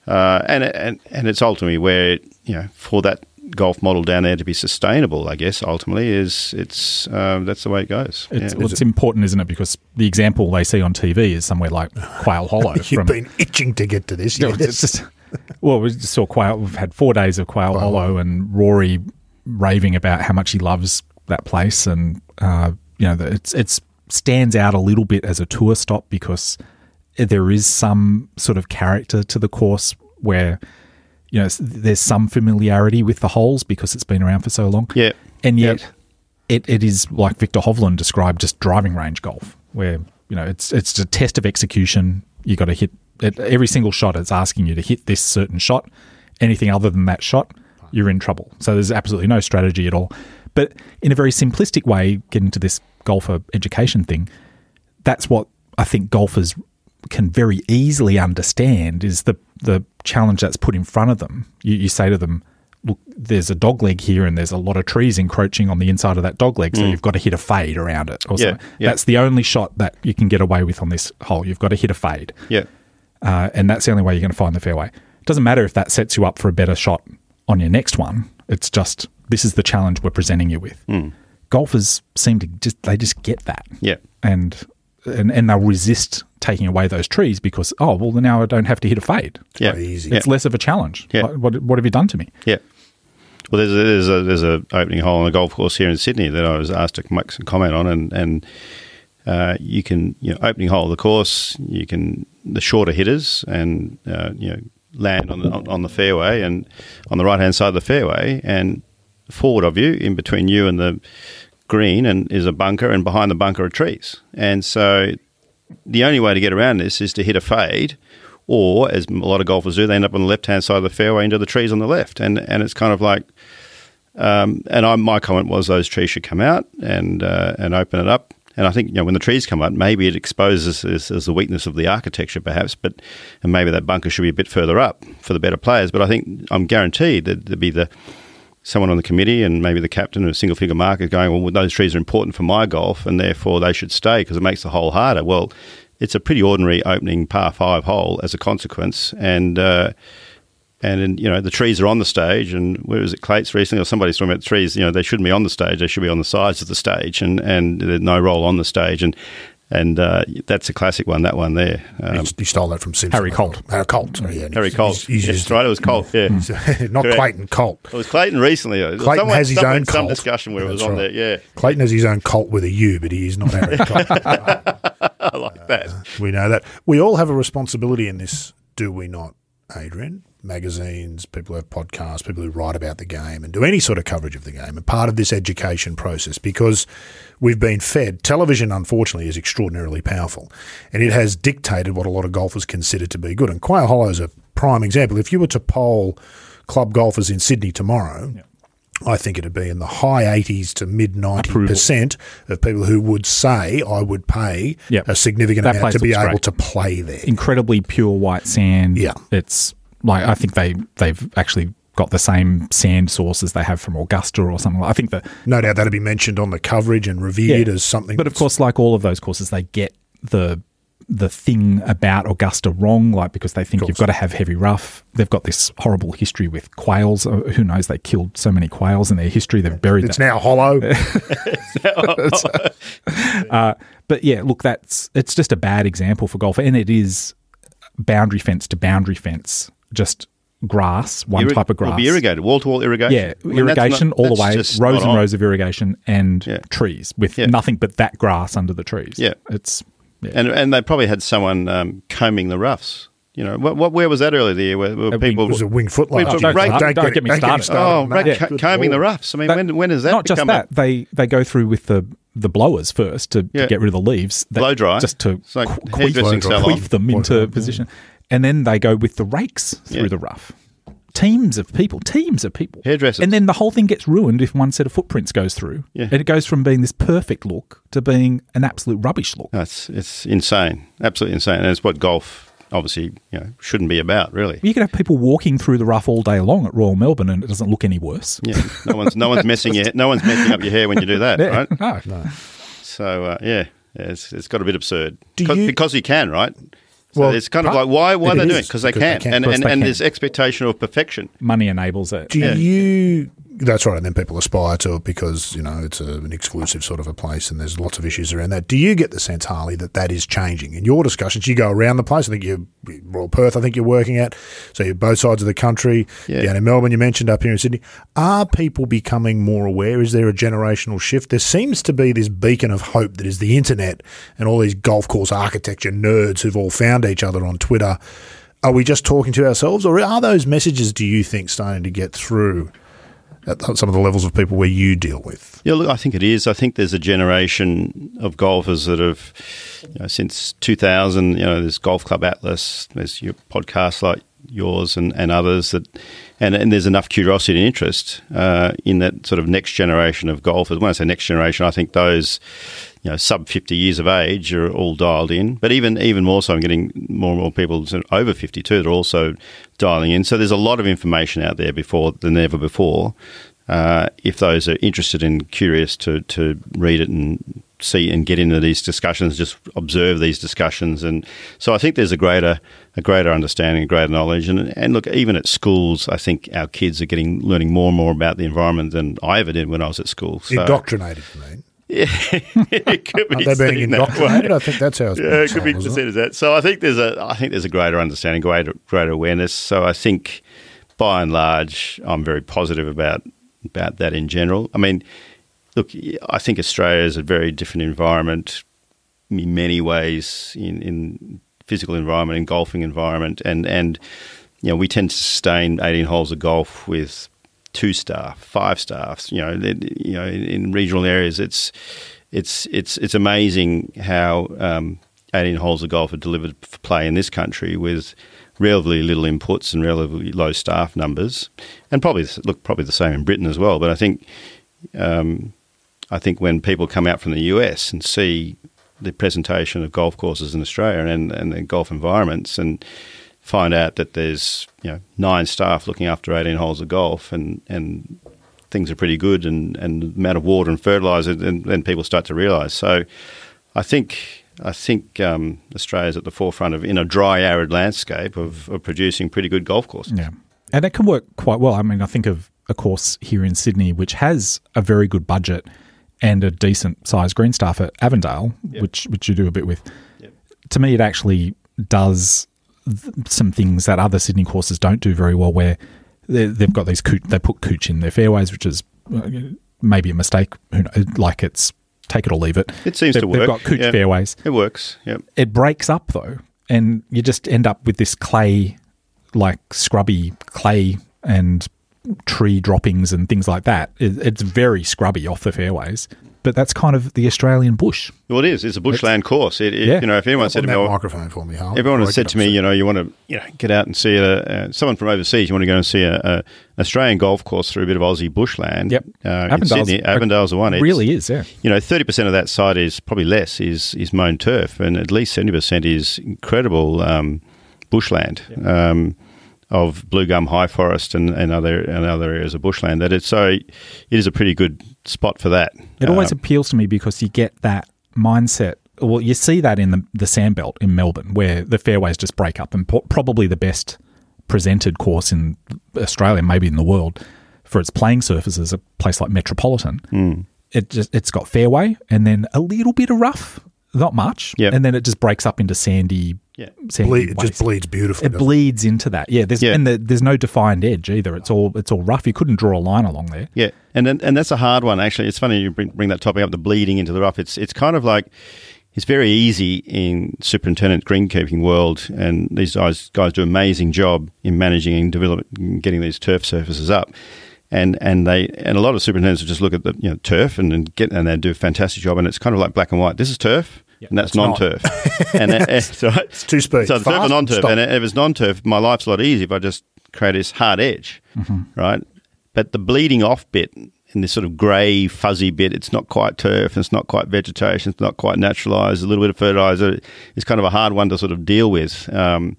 uh, and and and it's ultimately where you know for that golf model down there to be sustainable, I guess ultimately is it's um, that's the way it goes. It's, Yeah. well, it's important, isn't it? Because the example they see on TV is somewhere like Quail Hollow. You've from, been itching to get to this. Yeah, yes. it's just, well, we just saw Quail. We've had four days of Quail Hollow, and Rory raving about how much he loves that place, and uh, you know, it's it's stands out a little bit as a tour stop because there is some sort of character to the course where you know there's some familiarity with the holes because it's been around for so long. Yeah. and yet Yep. it, it is like Viktor Hovland described, just driving range golf, where you know it's it's a test of execution. You got to hit at every single shot. It's asking you to hit this certain shot. Anything other than that shot, you're in trouble. So there's absolutely no strategy at all. But in a very simplistic way, getting to this golfer education thing, that's what I think golfers can very easily understand is the the challenge that's put in front of them. You, you say to them, "Look, there's a dog leg here, and there's a lot of trees encroaching on the inside of that dog leg, so you've got to hit a fade around it." Or Mm. Yeah, yeah. That's the only shot that you can get away with on this hole. You've got to hit a fade, yeah. Uh, and that's the only way you're going to find the fairway. It doesn't matter if that sets you up for a better shot on your next one. It's just this is the challenge we're presenting you with. Hmm. Golfers seem to just they just get that Yeah. and and and they'll resist taking away those trees because oh well now I don't have to hit a fade. Yeah. very easy. Yeah. It's less of a challenge. Yeah. What, what what have you done to me? Yeah. Well, there's a, there's a there's a opening hole on a golf course here in Sydney that I was asked to make some comment on, and and uh, you can you know opening hole of the course, you can the shorter hitters and uh, you know land on the on, the fairway and on the right hand side of the fairway, and forward of you, in between you and the green, and is a bunker, and behind the bunker are trees, and so the only way to get around this is to hit a fade, or as a lot of golfers do, they end up on the left hand side of the fairway into the trees on the left, and and it's kind of like, um, and I, my comment was those trees should come out and uh, and open it up. And I think you know when the trees come up, maybe it exposes as, as the weakness of the architecture, perhaps. But and maybe that bunker should be a bit further up for the better players. But I think I'm guaranteed that there'd be the someone on the committee and maybe the captain of a single figure market going, well, those trees are important for my golf, and therefore they should stay because it makes the hole harder. Well, it's a pretty ordinary opening par five hole as a consequence, and. Uh, and you know the trees are on the stage, and where was it, Clates recently, or somebody's talking about trees. You know they shouldn't be on the stage; they should be on the sides of the stage, and and there's no role on the stage. And and uh, that's a classic one. That one there. Um, you stole that from Simpson. Harry Colt. Harry Colt. Sorry, yeah, Harry Colt. He's, he's yes, right. It was Colt. Yeah, not Correct. Clayton Colt. It was Clayton recently. Clayton someone, has his own some Colt. discussion where that's it was on right. there. Yeah, Clayton has his own Colt with a U, but he is not Harry Colt. I like that. Uh, we know that. We all have a responsibility in this, do we not, Adrian? Magazines, people who have podcasts, people who write about the game and do any sort of coverage of the game, and part of this education process because we've been fed. Television, unfortunately, is extraordinarily powerful, and it has dictated what a lot of golfers consider to be good. And Quail Hollow is a prime example. If you were to poll club golfers in Sydney tomorrow, yeah. I think it'd be in the high 80s to mid 90% of people who would say, I would pay yep. a significant that amount to be able great. to play there. Incredibly pure white sand. Yeah. It's like I think they they've actually got the same sand sources they have from Augusta or something. I think that no doubt that'll be mentioned on the coverage and revered yeah, as something. But of course, like all of those courses, they get the the thing about Augusta wrong, like because they think you've got to have heavy rough. They've got this horrible history with quails. Uh, who knows? They killed so many quails in their history. They've buried. It's that. now hollow. uh, but yeah, look, that's it's just a bad example for golf, and it is boundary fence to boundary fence just grass, one type of grass. Will be irrigated, wall to wall irrigation. Yeah, I mean, irrigation not, all the way, rows and rows of irrigation and yeah. trees with yeah. nothing but that grass under the trees. Yeah, it's yeah. and and they probably had someone um, combing the roughs. You know, what, what where was that earlier the year? Where, where people wing, was a Winged Foot like oh, don't, don't, don't, don't, get me started. Oh, right, yeah. combing the roughs. I mean, when when is that? Not just that. A, they they go through with the the blowers first to, to get rid of the leaves. Blow dry, just to like queef, queef them into position and then they go with the rakes through yeah. the rough. Teams of people, teams of people. Hairdressers. And then the whole thing gets ruined if one set of footprints goes through. Yeah. And it goes from being this perfect look to being an absolute rubbish look. No, it's, it's insane. Absolutely insane. And it's what golf obviously you know shouldn't be about really. You could have people walking through the rough all day long at Royal Melbourne, and it doesn't look any worse. Yeah, no one's no one's messing your, no one's messing up your hair when you do that, yeah, right? No, no. So uh, yeah, yeah, it's, it's got a bit absurd because you, because you can, right? So well, it's kind of like why why are they doing it? Because they, can. And, and, and can. there's expectation of perfection. Money enables it. Do yeah. you that's right, and then people aspire to it because you know it's a, an exclusive sort of a place, and there's lots of issues around that. Do you get the sense, Harley, that that is changing in your discussions? You go around the place. I think you're Royal Perth. I think you're working at. So you're both sides of the country. Yeah. Down in Melbourne, you mentioned up here in Sydney. Are people becoming more aware? Is there a generational shift? There seems to be this beacon of hope that is the internet and all these golf course architecture nerds who've all found each other on Twitter. Are we just talking to ourselves, or are those messages? Do you think starting to get through? At some of the levels of people where you deal with? Yeah, look, I think it is. I think there's a generation of golfers that have, you know, since 2000, you know, there's Golf Club Atlas, there's your podcasts like yours and, and others that, and, and there's enough curiosity and interest uh, in that sort of next generation of golfers. When I say next generation, I think those, you know, sub 50 years of age are all dialed in. But even even more so, I'm getting more and more people over 52 that are also dialing in. So there's a lot of information out there before than ever before. Uh, if those are interested and curious to, to read it and see and get into these discussions, just observe these discussions, and so I think there's a greater a greater understanding, a greater knowledge, and and look, even at schools, I think our kids are getting learning more and more about the environment than I ever did when I was at school. So. Indoctrinated, you mean? Yeah, it could be. Are they being indoctrinated? I think that's how it's yeah, it could be considered as that. So I think there's a I think there's a greater understanding, greater greater awareness. So I think, by and large, I'm very positive about about that in general. I mean, look, I think Australia is a very different environment in many ways in, in physical environment, in golfing environment, and and you know we tend to sustain 18 holes of golf with two staff, five staffs. You know, you know, in, in regional areas, it's it's it's it's amazing how um, 18 holes of golf are delivered for play in this country with relatively little inputs and relatively low staff numbers, and probably look probably the same in Britain as well. But I think um, I think when people come out from the US and see the presentation of golf courses in Australia and, and the golf environments and find out that there's you know nine staff looking after 18 holes of golf and, and things are pretty good and, and the amount of water and fertilizer and then people start to realise. So I think I think um, Australia's at the forefront of in a dry arid landscape of, of producing pretty good golf courses. Yeah. And it can work quite well. I mean, I think of a course here in Sydney which has a very good budget and a decent sized green staff at Avondale, Yep. which which you do a bit with. Yep. To me, it actually does th- some things that other Sydney courses don't do very well. Where they- they've got these cooch, they put cooch in their fairways, which is uh, maybe a mistake. Who knows? Like it's take it or leave it. It seems They've- to work. They've got cooch yeah. fairways. It works. Yep. It breaks up though, and you just end up with this clay, like scrubby clay and tree droppings and things like that. It, it's very scrubby off the fairways, but that's kind of the Australian bush. Well, it is. It's a bushland course. It, it, Yeah. You know, if anyone said to me, oh, microphone for me, Harl. everyone has said to me, you know, you want to you know get out and see a, uh, someone from overseas. You want to go and see a, a Australian golf course through a bit of Aussie bushland. Yep. Uh, in Avondale's Sydney, Avondale's the one. It's- really is, yeah. you know, thirty percent of that site is probably less is is mown turf, and at least seventy percent is incredible um, bushland um, of blue gum high forest and, and other and other areas of bushland. That it's so it is a pretty good spot for that. It always Um, appeals to me because you get that mindset. Well, you see that in the the sandbelt in Melbourne, where the fairways just break up, and po- probably the best presented course in Australia, maybe in the world, for its playing surfaces, a place like Metropolitan. Hmm. It just it's got fairway and then a little bit of rough, not much, Yep. and then it just breaks up into sandy. Yeah. sandy Ble- it just bleeds beautifully. It doesn't bleeds into that, yeah. There's Yeah. and the, there's no defined edge either. It's all it's all rough. You couldn't draw a line along there. Yeah, and then, and that's a hard one actually. It's funny you bring, bring that topic up, the bleeding into the rough. It's it's kind of like it's very easy in superintendent greenkeeping world, and these guys guys do an amazing job in managing and developing, getting these turf surfaces up. And and they and a lot of superintendents will just look at the you know turf and, and get and they do a fantastic job, and it's kind of like black and white. This is turf, and that's non-turf, and so It's two speeds. So the turf and non-turf, stop. and if it's non-turf, my life's a lot easier if I just create this hard edge, right? But the bleeding off bit in this sort of grey, fuzzy bit, it's not quite turf, it's not quite vegetation, it's not quite naturalised. A little bit of fertiliser is kind of a hard one to sort of deal with. Um,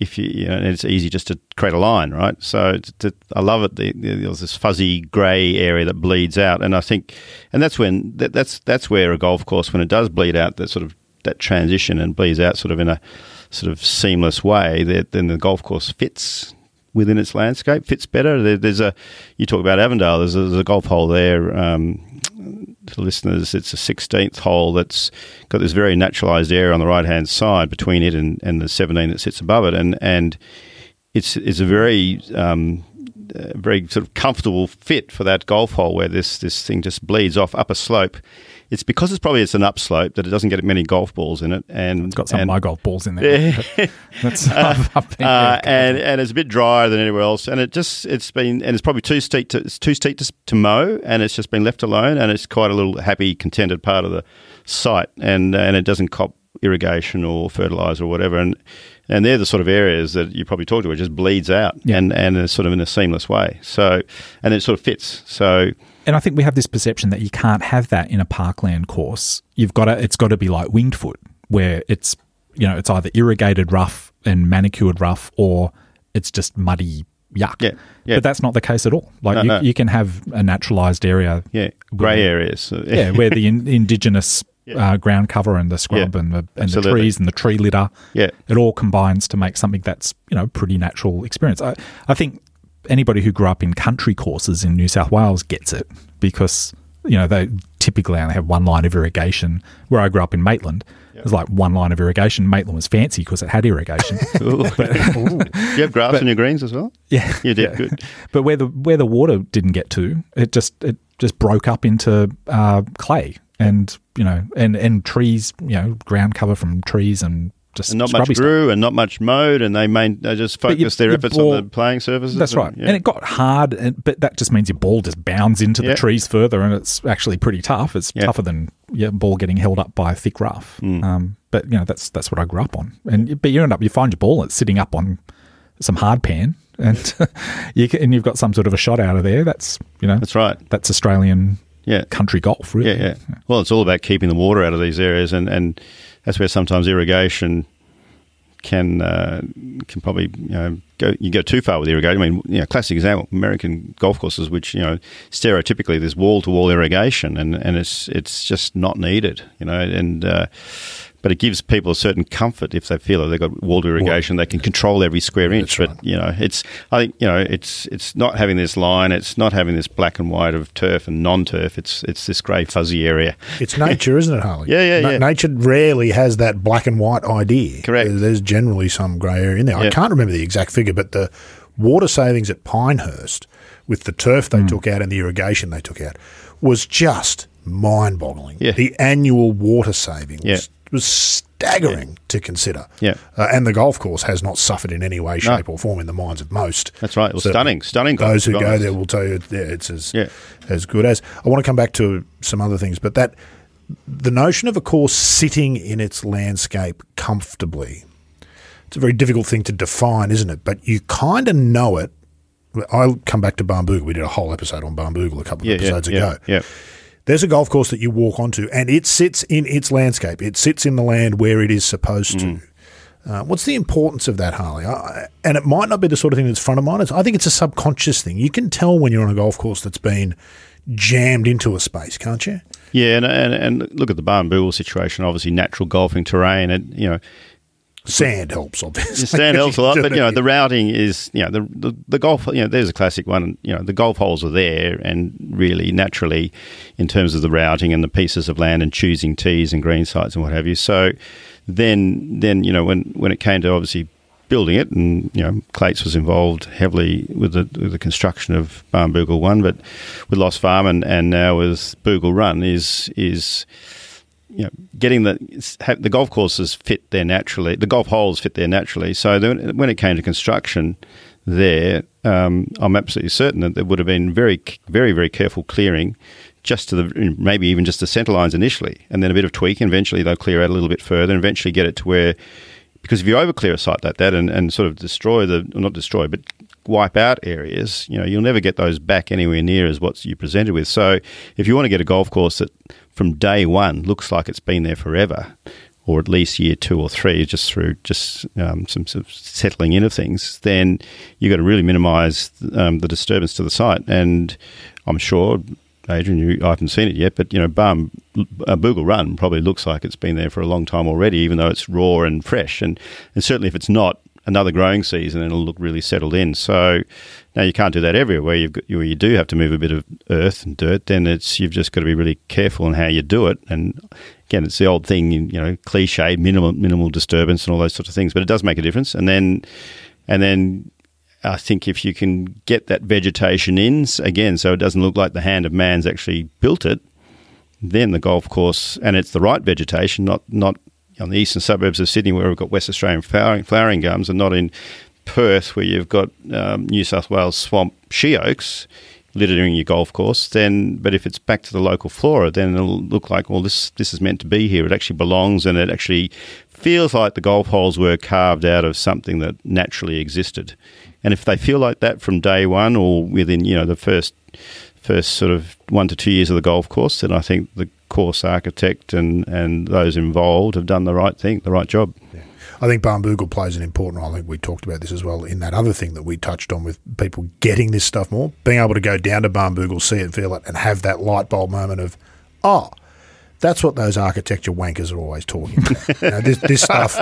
if you, you know, it's easy just to create a line, right? So it, I love it. The, the, there's this fuzzy grey area that bleeds out, and I think, and that's when that, that's that's where a golf course, when it does bleed out, that sort of that transition and bleeds out sort of in a sort of seamless way, that then the golf course fits within its landscape, fits better. There, there's a you talk about Avondale. There's a, there's a golf hole there. Um, to listeners, it's a 16th hole that's got this very naturalised area on the right hand side between it and, and the 17 that sits above it, and and it's it's a very um, uh, very sort of comfortable fit for that golf hole where this this thing just bleeds off up a slope. It's because it's probably it's an upslope that it doesn't get many golf balls in it, and It's got some and, of my golf balls in there. That's, I've uh, and and it's a bit drier than anywhere else, and it just it's been and it's probably too steep to it's too steep to, to mow, and it's just been left alone, and it's quite a little happy, contented part of the site, and and it doesn't cop irrigation or fertilizer or whatever, and and they're the sort of areas that you probably talked to. It just bleeds out, Yeah. and and it's sort of in a seamless way. So and it sort of fits. So And I think we have this perception that you can't have that in a parkland course. You've got to, it's got to be like winged foot, where it's, you know, it's either irrigated rough and manicured rough or it's just muddy yuck. Yeah, yeah. But that's not the case at all. Like No, you, no. you can have a naturalized area. yeah, grey areas. Yeah, where the in, indigenous uh, ground cover and the scrub Yeah, and the and the trees and the tree litter, Yeah. it all combines to make something that's you know pretty natural experience. I, I think anybody who grew up in country courses in New South Wales gets it because you know they typically only have one line of irrigation. Where I grew up in Maitland, it was like one line of irrigation. Maitland was fancy because it had irrigation. Do you have grass on your greens as well? yeah, You did yeah. good. But where the where the water didn't get to, it just it just broke up into uh, clay and you know and and trees, you know, ground cover from trees and just And not much scrubby stuff. grew and not much mowed, and they main, they just focused their efforts ball- on the playing surfaces. That's right. Yeah. And it got hard, and, but that just means your ball just bounds into Yeah. the trees further, and it's actually pretty tough. It's Yeah. tougher than your ball getting held up by a thick rough. Mm. Um, but you know that's that's what I grew up on. And but you end up you find your ball it's sitting up on some hard pan, and you can, and you've got some sort of a shot out of there. That's you know That's right. that's Australian Yeah. country golf, really. Yeah, yeah. Well, it's all about keeping the water out of these areas, and, and that's where sometimes irrigation can uh, can probably you know go you go too far with irrigation. I mean, you know, classic example: American golf courses, which you know stereotypically there's wall to wall irrigation, and, and it's it's just not needed. You know, and uh, but it gives people a certain comfort if they feel that they've got wall to irrigation, they can control every square inch. That's but right. you know, it's I think you know it's it's not having this line, it's not having this black and white of turf and non-turf. It's it's this grey fuzzy area. It's nature, isn't it, Harley? Yeah, yeah, Na- yeah. Nature rarely has that black and white idea. Correct. There's, generally some grey area in there. I can't remember the exact figure, but the water savings at Pinehurst with the turf they hmm. took out and the irrigation they took out was just mind boggling. Yeah. The annual water savings Yeah. Was staggering to consider. Yeah. Uh, and the golf course has not suffered in any way, No. shape, or form in the minds of most. That's right. It was So stunning, stunning. Those who go honest. there will tell you yeah, it's as Yeah. as good as. I want to come back to some other things, but that the notion of a course sitting in its landscape comfortably. It's a very difficult thing to define, isn't it? But you kind of know it. I'll come back to Barnbougle. We did a whole episode on Barnbougle a couple of Yeah, yeah, episodes yeah, ago. yeah. There's a golf course that you walk onto, and it sits in its landscape. It sits in the land where it is supposed Mm. to. Uh, what's the importance of that, Harley? I, and it might not be the sort of thing that's front of mind. It's, I think it's a subconscious thing. You can tell when you're on a golf course that's been jammed into a space, can't you? Yeah, and, and and look at the Barnbougle situation. Obviously, natural golfing terrain, and you know, Sand helps, obviously. Sand helps a lot. But you know, the routing is you know the, the the golf. You know, there's a classic one. You know, the golf holes are there, and really naturally, in terms of the routing and the pieces of land and choosing tees and green sites and what have you. So then then you know when when it came to obviously building it, and you know, Clates was involved heavily with the, with the construction of Barnbougle One, but with Lost Farm and, and now with Bougle Run is is you know, getting the the golf courses fit there naturally, the golf holes fit there naturally. So when it came to construction, there, um, I'm absolutely certain that there would have been very, very, very careful clearing, just to the maybe even just the centre lines initially, and then a bit of tweaking. Eventually, they'll clear out a little bit further, and eventually get it to where, because if you overclear a site like that and, and sort of destroy the, not destroy, but wipe out areas, you know, you'll never get those back anywhere near as what you presented with. So, if you want to get a golf course that from day one looks like it's been there forever, or at least year two or three, just through just um, some sort of settling in of things, then you've got to really minimise um, the disturbance to the site. And I'm sure, Adrian, you, I haven't seen it yet, but you know, uh, Bougle Run probably looks like it's been there for a long time already, even though it's raw and fresh. And, and certainly if it's not, another growing season and it'll look really settled in. So now you can't do that everywhere. You've got, you do have to move a bit of earth and dirt, then it's you've just got to be really careful in how you do it. And again, it's the old thing, you know, cliche, minimal minimal disturbance and all those sorts of things. But it does make a difference. And then and then I think if you can get that vegetation in again, so it doesn't look like the hand of man's actually built it, then the golf course and it's the right vegetation, not not on the eastern suburbs of Sydney where we've got West Australian flowering, flowering gums, and not in Perth where you've got um, New South Wales swamp she oaks littering your golf course. Then, but if it's back to the local flora, then it'll look like well, this this is meant to be here. It actually belongs, and it actually feels like the golf holes were carved out of something that naturally existed. And if they feel like that from day one or within you know the first first sort of one to two years of the golf course, then I think the course architect and, and those involved have done the right thing, the right job. I think Barnbougle plays an important role. I think we talked about this as well in that other thing that we touched on with people getting this stuff more, being able to go down to Barnbougle, see it, feel it, and have that light bulb moment of, oh, that's what those architecture wankers are always talking about. you know, this, this stuff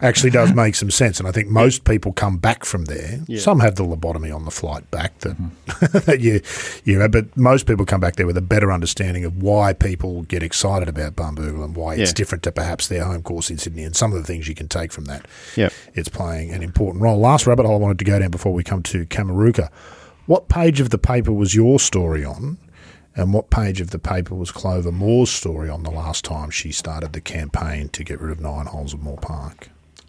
actually does make some sense. And I think most people come back from there. Some have the lobotomy on the flight back that, mm-hmm. that you, you have, but most people come back there with a better understanding of why people get excited about Barnbougle and why it's different to perhaps their home course in Sydney and some of the things you can take from that. Yep. It's playing an important role. Last rabbit hole I wanted to go down before we come to Kameruka. What page of the paper was your story on? And what page of the paper was Clover Moore's story on the last time she started the campaign to get rid of nine holes at Moore Park?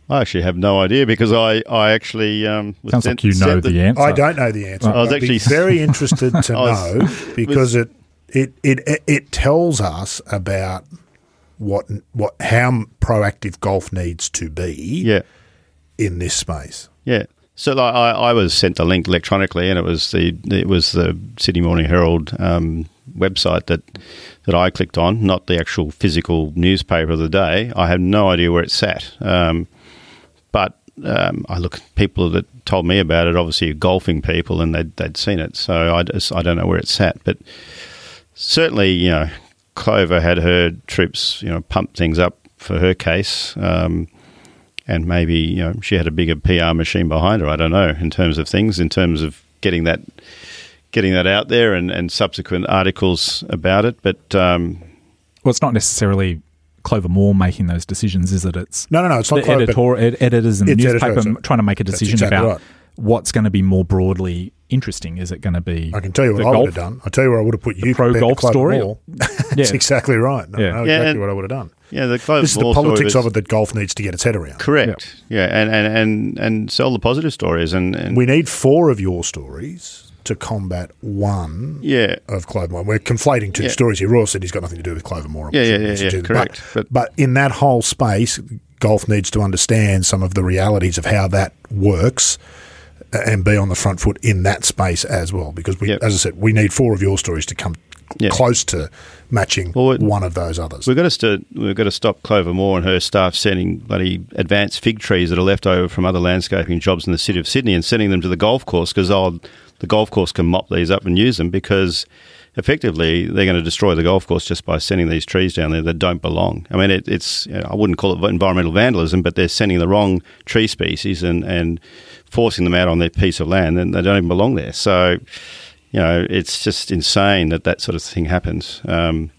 I actually have no idea because I, I actually um, was Sounds sent- like you know sent the answer. I don't know the answer. I was I'd be actually- very interested to I was- know because it, it it it tells us about what what how proactive golf needs to be Yeah, in this space. yeah. So like, I, I was sent the link electronically, and it was the it was the Sydney Morning Herald um, website that that I clicked on, not the actual physical newspaper of the day. I have no idea where it sat. Um, but um, I look people that told me about it, obviously golfing people, and they'd, they'd seen it. So I, just, I don't know where it sat, but certainly, you know, Clover had her troops, you know, pump things up for her case. Um, and maybe you know she had a bigger PR machine behind her. I don't know in terms of things, in terms of getting that getting that out there and, and subsequent articles about it. But um, well, it's not necessarily Clover Moore making those decisions, is it? It's no, no, no. It's not the Clover, editor, ed- editors in the newspaper editor, trying to make a decision exactly about right. What's going to be more broadly interesting. Is it going to be? I can tell you what the I golf, would have done. I'll tell you where I would have put you. pro compared to golf Clover story? Yeah. That's exactly right. No, Yeah. I know Yeah, exactly what I would have done. yeah, the Clover This is the Moore story politics of it that golf needs to get its head around. Correct. Yeah, and, and, and, and sell the positive stories and, and We need four of your stories to combat one yeah. of Clover Moore. We're conflating two Yeah. stories here. Royal Sydney's got nothing to do with Clover Moore. Yeah, yeah, yeah, yeah, correct. But, But- but in that whole space, golf needs to understand some of the realities of how that works and be on the front foot in that space as well. Because, we, Yep. as I said, we need four of your stories to come Yeah. close to matching Well, one of those others. We've got to st- we've got to stop Clover Moore and her staff sending bloody advanced fig trees that are left over from other landscaping jobs in the city of Sydney and sending them to the golf course because the golf course can mop these up and use them because effectively they're going to destroy the golf course just by sending these trees down there that don't belong. I mean, it, it's you know, I wouldn't call it environmental vandalism, but they're sending the wrong tree species and and forcing them out on their piece of land and they don't even belong there. So. You know, it's just insane that that sort of thing happens. Um,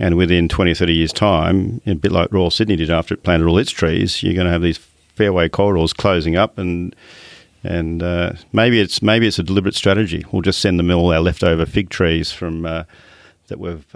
and within 20 or 30 years' time, a bit like Royal Sydney did after it planted all its trees, you're going to have these fairway corridors closing up, and and uh, maybe it's maybe it's a deliberate strategy. We'll just send them all our leftover fig trees from uh, that we've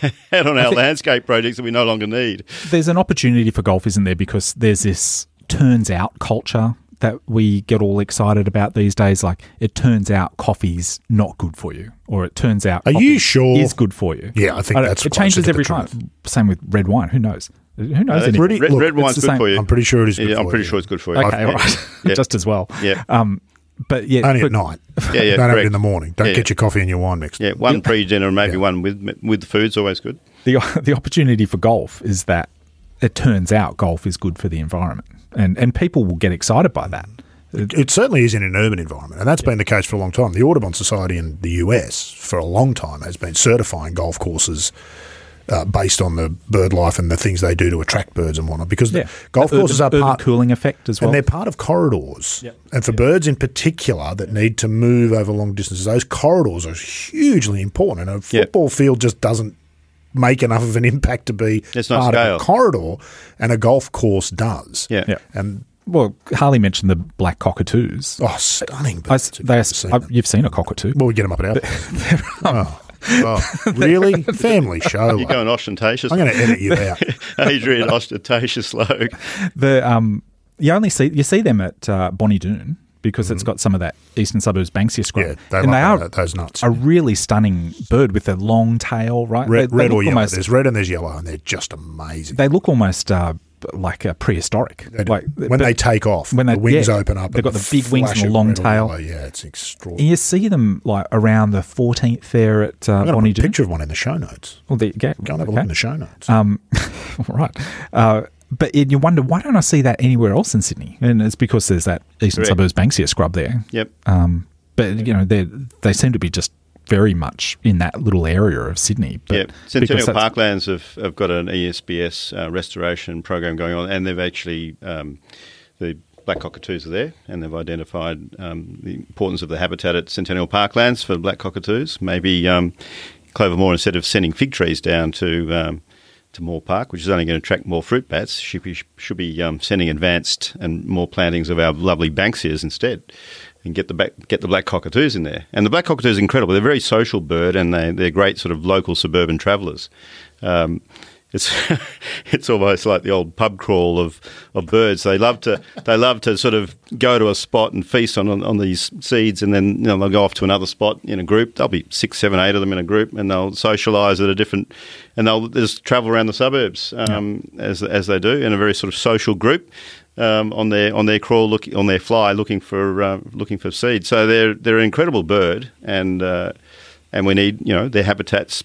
had on our landscape projects that we no longer need. there's an opportunity for golf, isn't there? Because there's this turns out culture that we get all excited about these days. Like it turns out coffee's not good for you, or it turns out Are coffee you sure? is good for you. Yeah, I think don't- that's it changes to the every truth. time. Same with red wine. Who knows? Who knows? Uh, pretty- red, look, red it's wine's good same- for you. I'm pretty sure it is good Yeah, I'm for pretty you. sure it's good for you. Okay, all right, Yeah. just as well. Yeah. Um, but yeah, Only but at night. Yeah, yeah, Don't have it in the morning. Don't Yeah, get yeah. your coffee and your wine mixed. Yeah, one pre-dinner and maybe one with with the food's always good. the the opportunity for golf is that it turns out golf is good for the environment, and and people will get excited by that. It certainly is in an urban environment, and that's been the case for a long time. The Audubon Society in the US, for a long time, has been certifying golf courses uh, based on the bird life and the things they do to attract birds and whatnot. Because Yeah, the golf Urban- courses are part cooling effect as well. and they're part of corridors. Yep. And for birds in particular that need to move over long distances, those corridors are hugely important. And a Yep. football field just doesn't make enough of an impact to be It's not part scale. of a corridor, and a golf course does. Yeah. Yeah. And Well, Harley mentioned the black cockatoos. oh, stunning I, they are, seen I, you've seen a cockatoo. Well, we get them up at our oh, oh, really? Family show. You're going ostentatious. I'm going to edit you out. Adrian ostentatious logo. The um, you only see you see them at uh, Bonnie Doon because it's got some of that eastern suburbs Banksia scrub, Mm-hmm. Yeah, they and like they are those nuts. a really stunning bird with a long tail. Right, Red, They- they red or yellow. almost- There's red and there's yellow, and they're just amazing. they look almost uh, like a prehistoric. Like when they take off, when they- the wings yeah, open up. they've got the big wings and the long tail. yellow. Yeah, it's extraordinary. and you see them like around the 14th there at uh, Bonnie a picture of one in the show notes. Well, there you go. Go and have a look in the show notes. Um, all right. Uh, but you wonder why don't I see that anywhere else in Sydney? And it's because there's that eastern Correct. suburbs Banksia scrub there. Yep. Um, but you know they they seem to be just very much in that little area of Sydney. But Yeah, Centennial Parklands have, have got an ESBS uh, restoration program going on, and they've actually um, the black cockatoos are there, and they've identified um, the importance of the habitat at Centennial Parklands for black cockatoos. Maybe um, Clover Moore, instead of sending fig trees down to um, to Moore Park, which is only going to attract more fruit bats, should be should be um, sending advanced and more plantings of our lovely Banksias instead and get the back, get the black cockatoos in there. And the black cockatoo is incredible. They're a very social bird, and they they're great sort of local suburban travellers. Um, it's it's almost like the old pub crawl of, of birds. They love to they love to sort of go to a spot and feast on, on on these seeds, and then you know they'll go off to another spot in a group. There'll be six, seven, eight of them in a group, and they'll socialise at a different, and they'll just travel around the suburbs um, as as they do in a very sort of social group um, on their on their crawl, look on their fly, looking for uh, looking for seed. So they're they're an incredible bird, and uh, and we need you know their habitats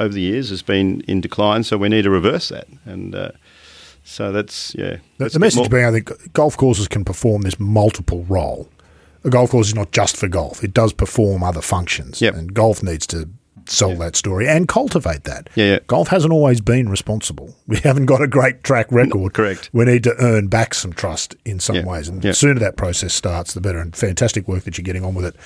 over the years has been in decline, so we need to reverse that. And uh, so that's yeah. The, that's the message more- being, I think, golf courses can perform this multiple role. A golf course is not just for golf; it does perform other functions, Yep. and golf needs to sell that story and cultivate that. Yeah, yeah. Golf hasn't always been responsible. We haven't got a great track record. correct. We need to earn back some trust in some Yeah, ways, and yeah. the sooner that process starts, the better. And fantastic work that you're getting on with it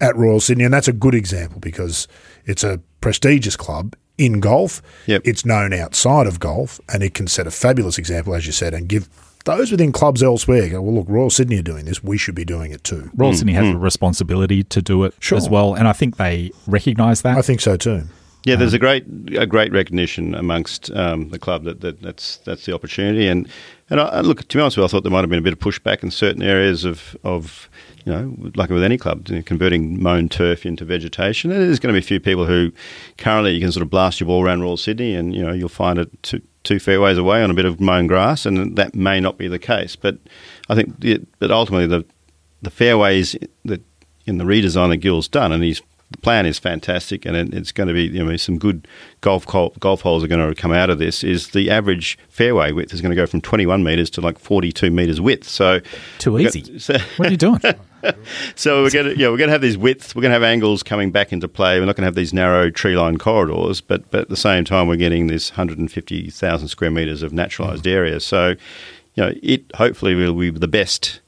at Royal Sydney, and that's a good example because it's a prestigious club in golf. Yep. It's known outside of golf, and it can set a fabulous example, as you said, and give those within clubs elsewhere go, well, look, Royal Sydney are doing this. We should be doing it too. Royal mm, Sydney has mm. a responsibility to do it Sure. as well, and I think they recognise that. I think so too. Yeah, there's a um, great a great recognition amongst um, the club that, that that's that's the opportunity. And and I, and look, to be honest with you, I thought there might have been a bit of pushback in certain areas of of you know, like with any club, converting mown turf into vegetation. There's going to be a few people who currently you can sort of blast your ball around Royal Sydney, and you know you'll find it two, two fairways away on a bit of mown grass, and that may not be the case. But I think, the, but ultimately the the fairways that in the redesign that Gil's done, and his plan is fantastic, and it, it's going to be you know some good golf golf holes are going to come out of this. Is the average fairway width is going to go from 21 meters to like 42 meters width. So Too we've got- easy. so, what are you doing? so we're going to yeah we're going to have these widths. We're going to have angles coming back into play. We're not going to have these narrow tree line corridors, but but at the same time we're getting this 150,000 square meters of naturalized mm. area. So you know it hopefully will be the best.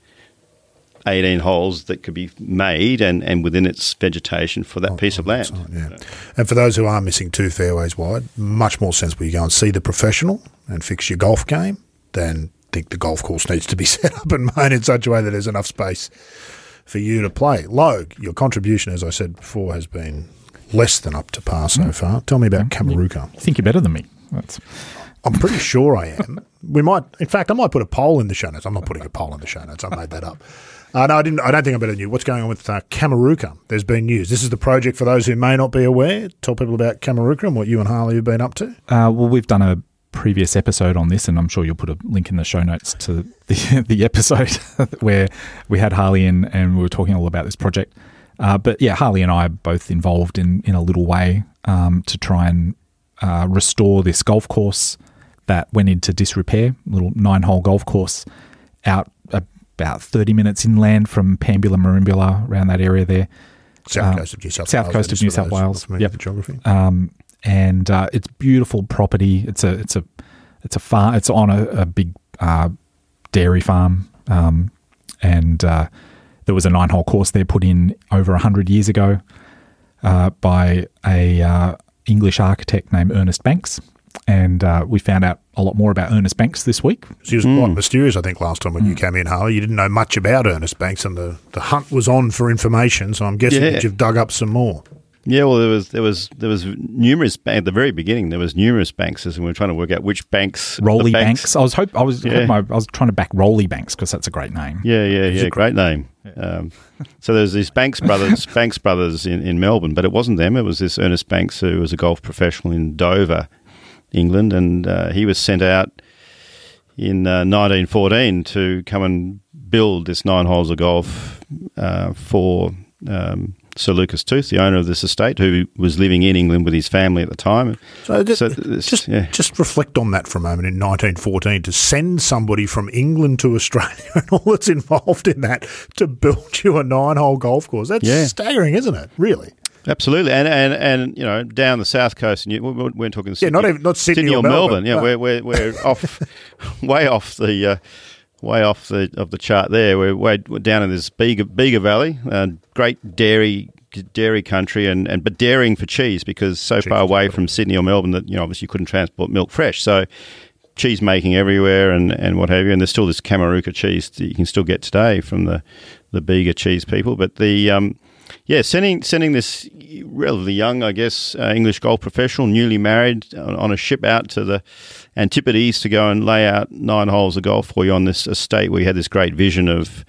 18 holes that could be made and, and within its vegetation for that oh, piece of oh, land. Right, yeah. And for those who are missing two fairways wide, much more sense sensible you go and see the professional and fix your golf game than think the golf course needs to be set up and made in such a way that there's enough space for you to play. Logue, your contribution, as I said before, has been less than up to par so mm. far. Tell me about mm. Kameruka. I think you're better than me. That's, I'm pretty sure I am. We might, in fact, I might put a poll in the show notes. I'm not putting a poll in the show notes. I made that up. Uh, no, I didn't. I don't think I'm better than you. What's going on with uh, Kameruka? There's been news. This is the project for those who may not be aware. Tell people about Kameruka and what you and Harley have been up to. uh, well, we've done a previous episode on this, and I'm sure you'll put a link in the show notes to the, the episode where we had Harley in and we were talking all about this project. Uh, but yeah, Harley and I are both involved in, in a little way um, to try and uh, restore this golf course that went into disrepair, little nine hole golf course out about 30 minutes inland from Pambula, Merimbula, around that area there. South Uh, coast of New South South Wales. coast of New South Wales. Yep. geography. um, and uh, it's beautiful property. It's a it's a it's a farm. It's on a, a big uh, dairy farm, um, and uh, there was a nine hole course there put in over hundred years ago uh, by a uh, English architect named Ernest Banks. And uh, we found out a lot more about Ernest Banks this week. She was quite mysterious, I think, last time when you came in, Harley. You didn't know much about Ernest Banks, and the, the hunt was on for information. So I'm guessing Yeah. that you've dug up some more. Yeah, well, there was there was there was numerous bank at the very beginning. There was numerous banks, and we were trying to work out which banks. Rolly the Banks. I was hope I was Yeah. hoping I, I was trying to back Rolly Banks because that's a great name. Yeah, yeah, yeah. Great name. Um, so there's these Banks brothers, Banks brothers in, in Melbourne, but it wasn't them. It was this Ernest Banks who was a golf professional in Dover, England, and uh, he was sent out in uh, 1914 to come and build this nine holes of golf uh, for um, Sir Lucas Tooth, the owner of this estate, who was living in England with his family at the time. So, th- So just yeah. just reflect on that for a moment. In 1914, to send somebody from England to Australia and all that's involved in that to build you a nine-hole golf course. That's Yeah. staggering, isn't it? Really? Absolutely, and and and you know down the south coast, and you, we we weren't talking Yeah, not even- not Sydney or Melbourne, Yeah, no. we're we're, we're off, way off the. Uh, Way off the of the chart there, we're way we're down in this Bega, Bega Valley, uh, great dairy dairy country, and, and but dairying for cheese because so far away from Sydney or Melbourne that you know obviously you couldn't transport milk fresh. So cheese making everywhere and, and what have you. And there's still this Kameruka cheese that you can still get today from the the Bega cheese people. But the um, yeah, sending sending this relatively young, I guess, uh, English golf professional, newly married, on, a ship out to the Antipodes to go and lay out nine holes of golf for you on this estate. We had this great vision of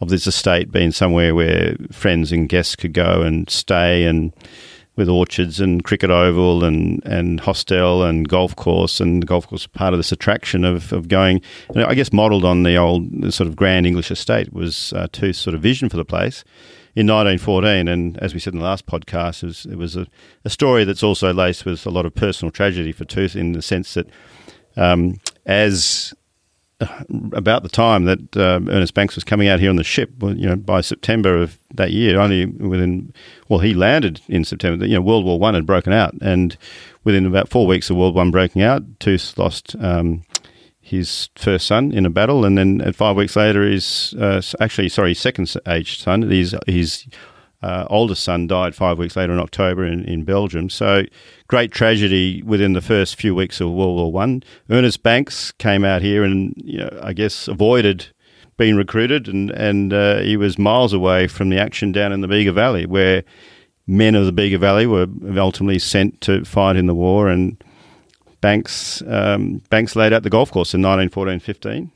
of this estate being somewhere where friends and guests could go and stay and with orchards and cricket oval and, and hostel and golf course and the golf course part of this attraction of, of going I guess modelled on the old sort of grand English estate was uh, sort of vision for the place in 1914. And as we said in the last podcast, it was, it was a, a, story that's also laced with a lot of personal tragedy for Tooth in the sense that um, as uh, about the time that um, Ernest Banks was coming out here on the ship, you know, by September of that year, only within, well, he landed in September. You know, World War One had broken out, and within about four weeks of World War One breaking out, Tooth lost um, his first son in a battle, and then five weeks later, his uh, actually sorry, second aged son, his his uh, oldest son died five weeks later in October in, in Belgium. So great tragedy within the first few weeks of World War One. Ernest Banks came out here and you know I guess avoided being recruited, and and uh, he was miles away from the action down in the Bega Valley where men of the Bega Valley were ultimately sent to fight in the war and Banks um, Banks laid out the golf course in 1914-15.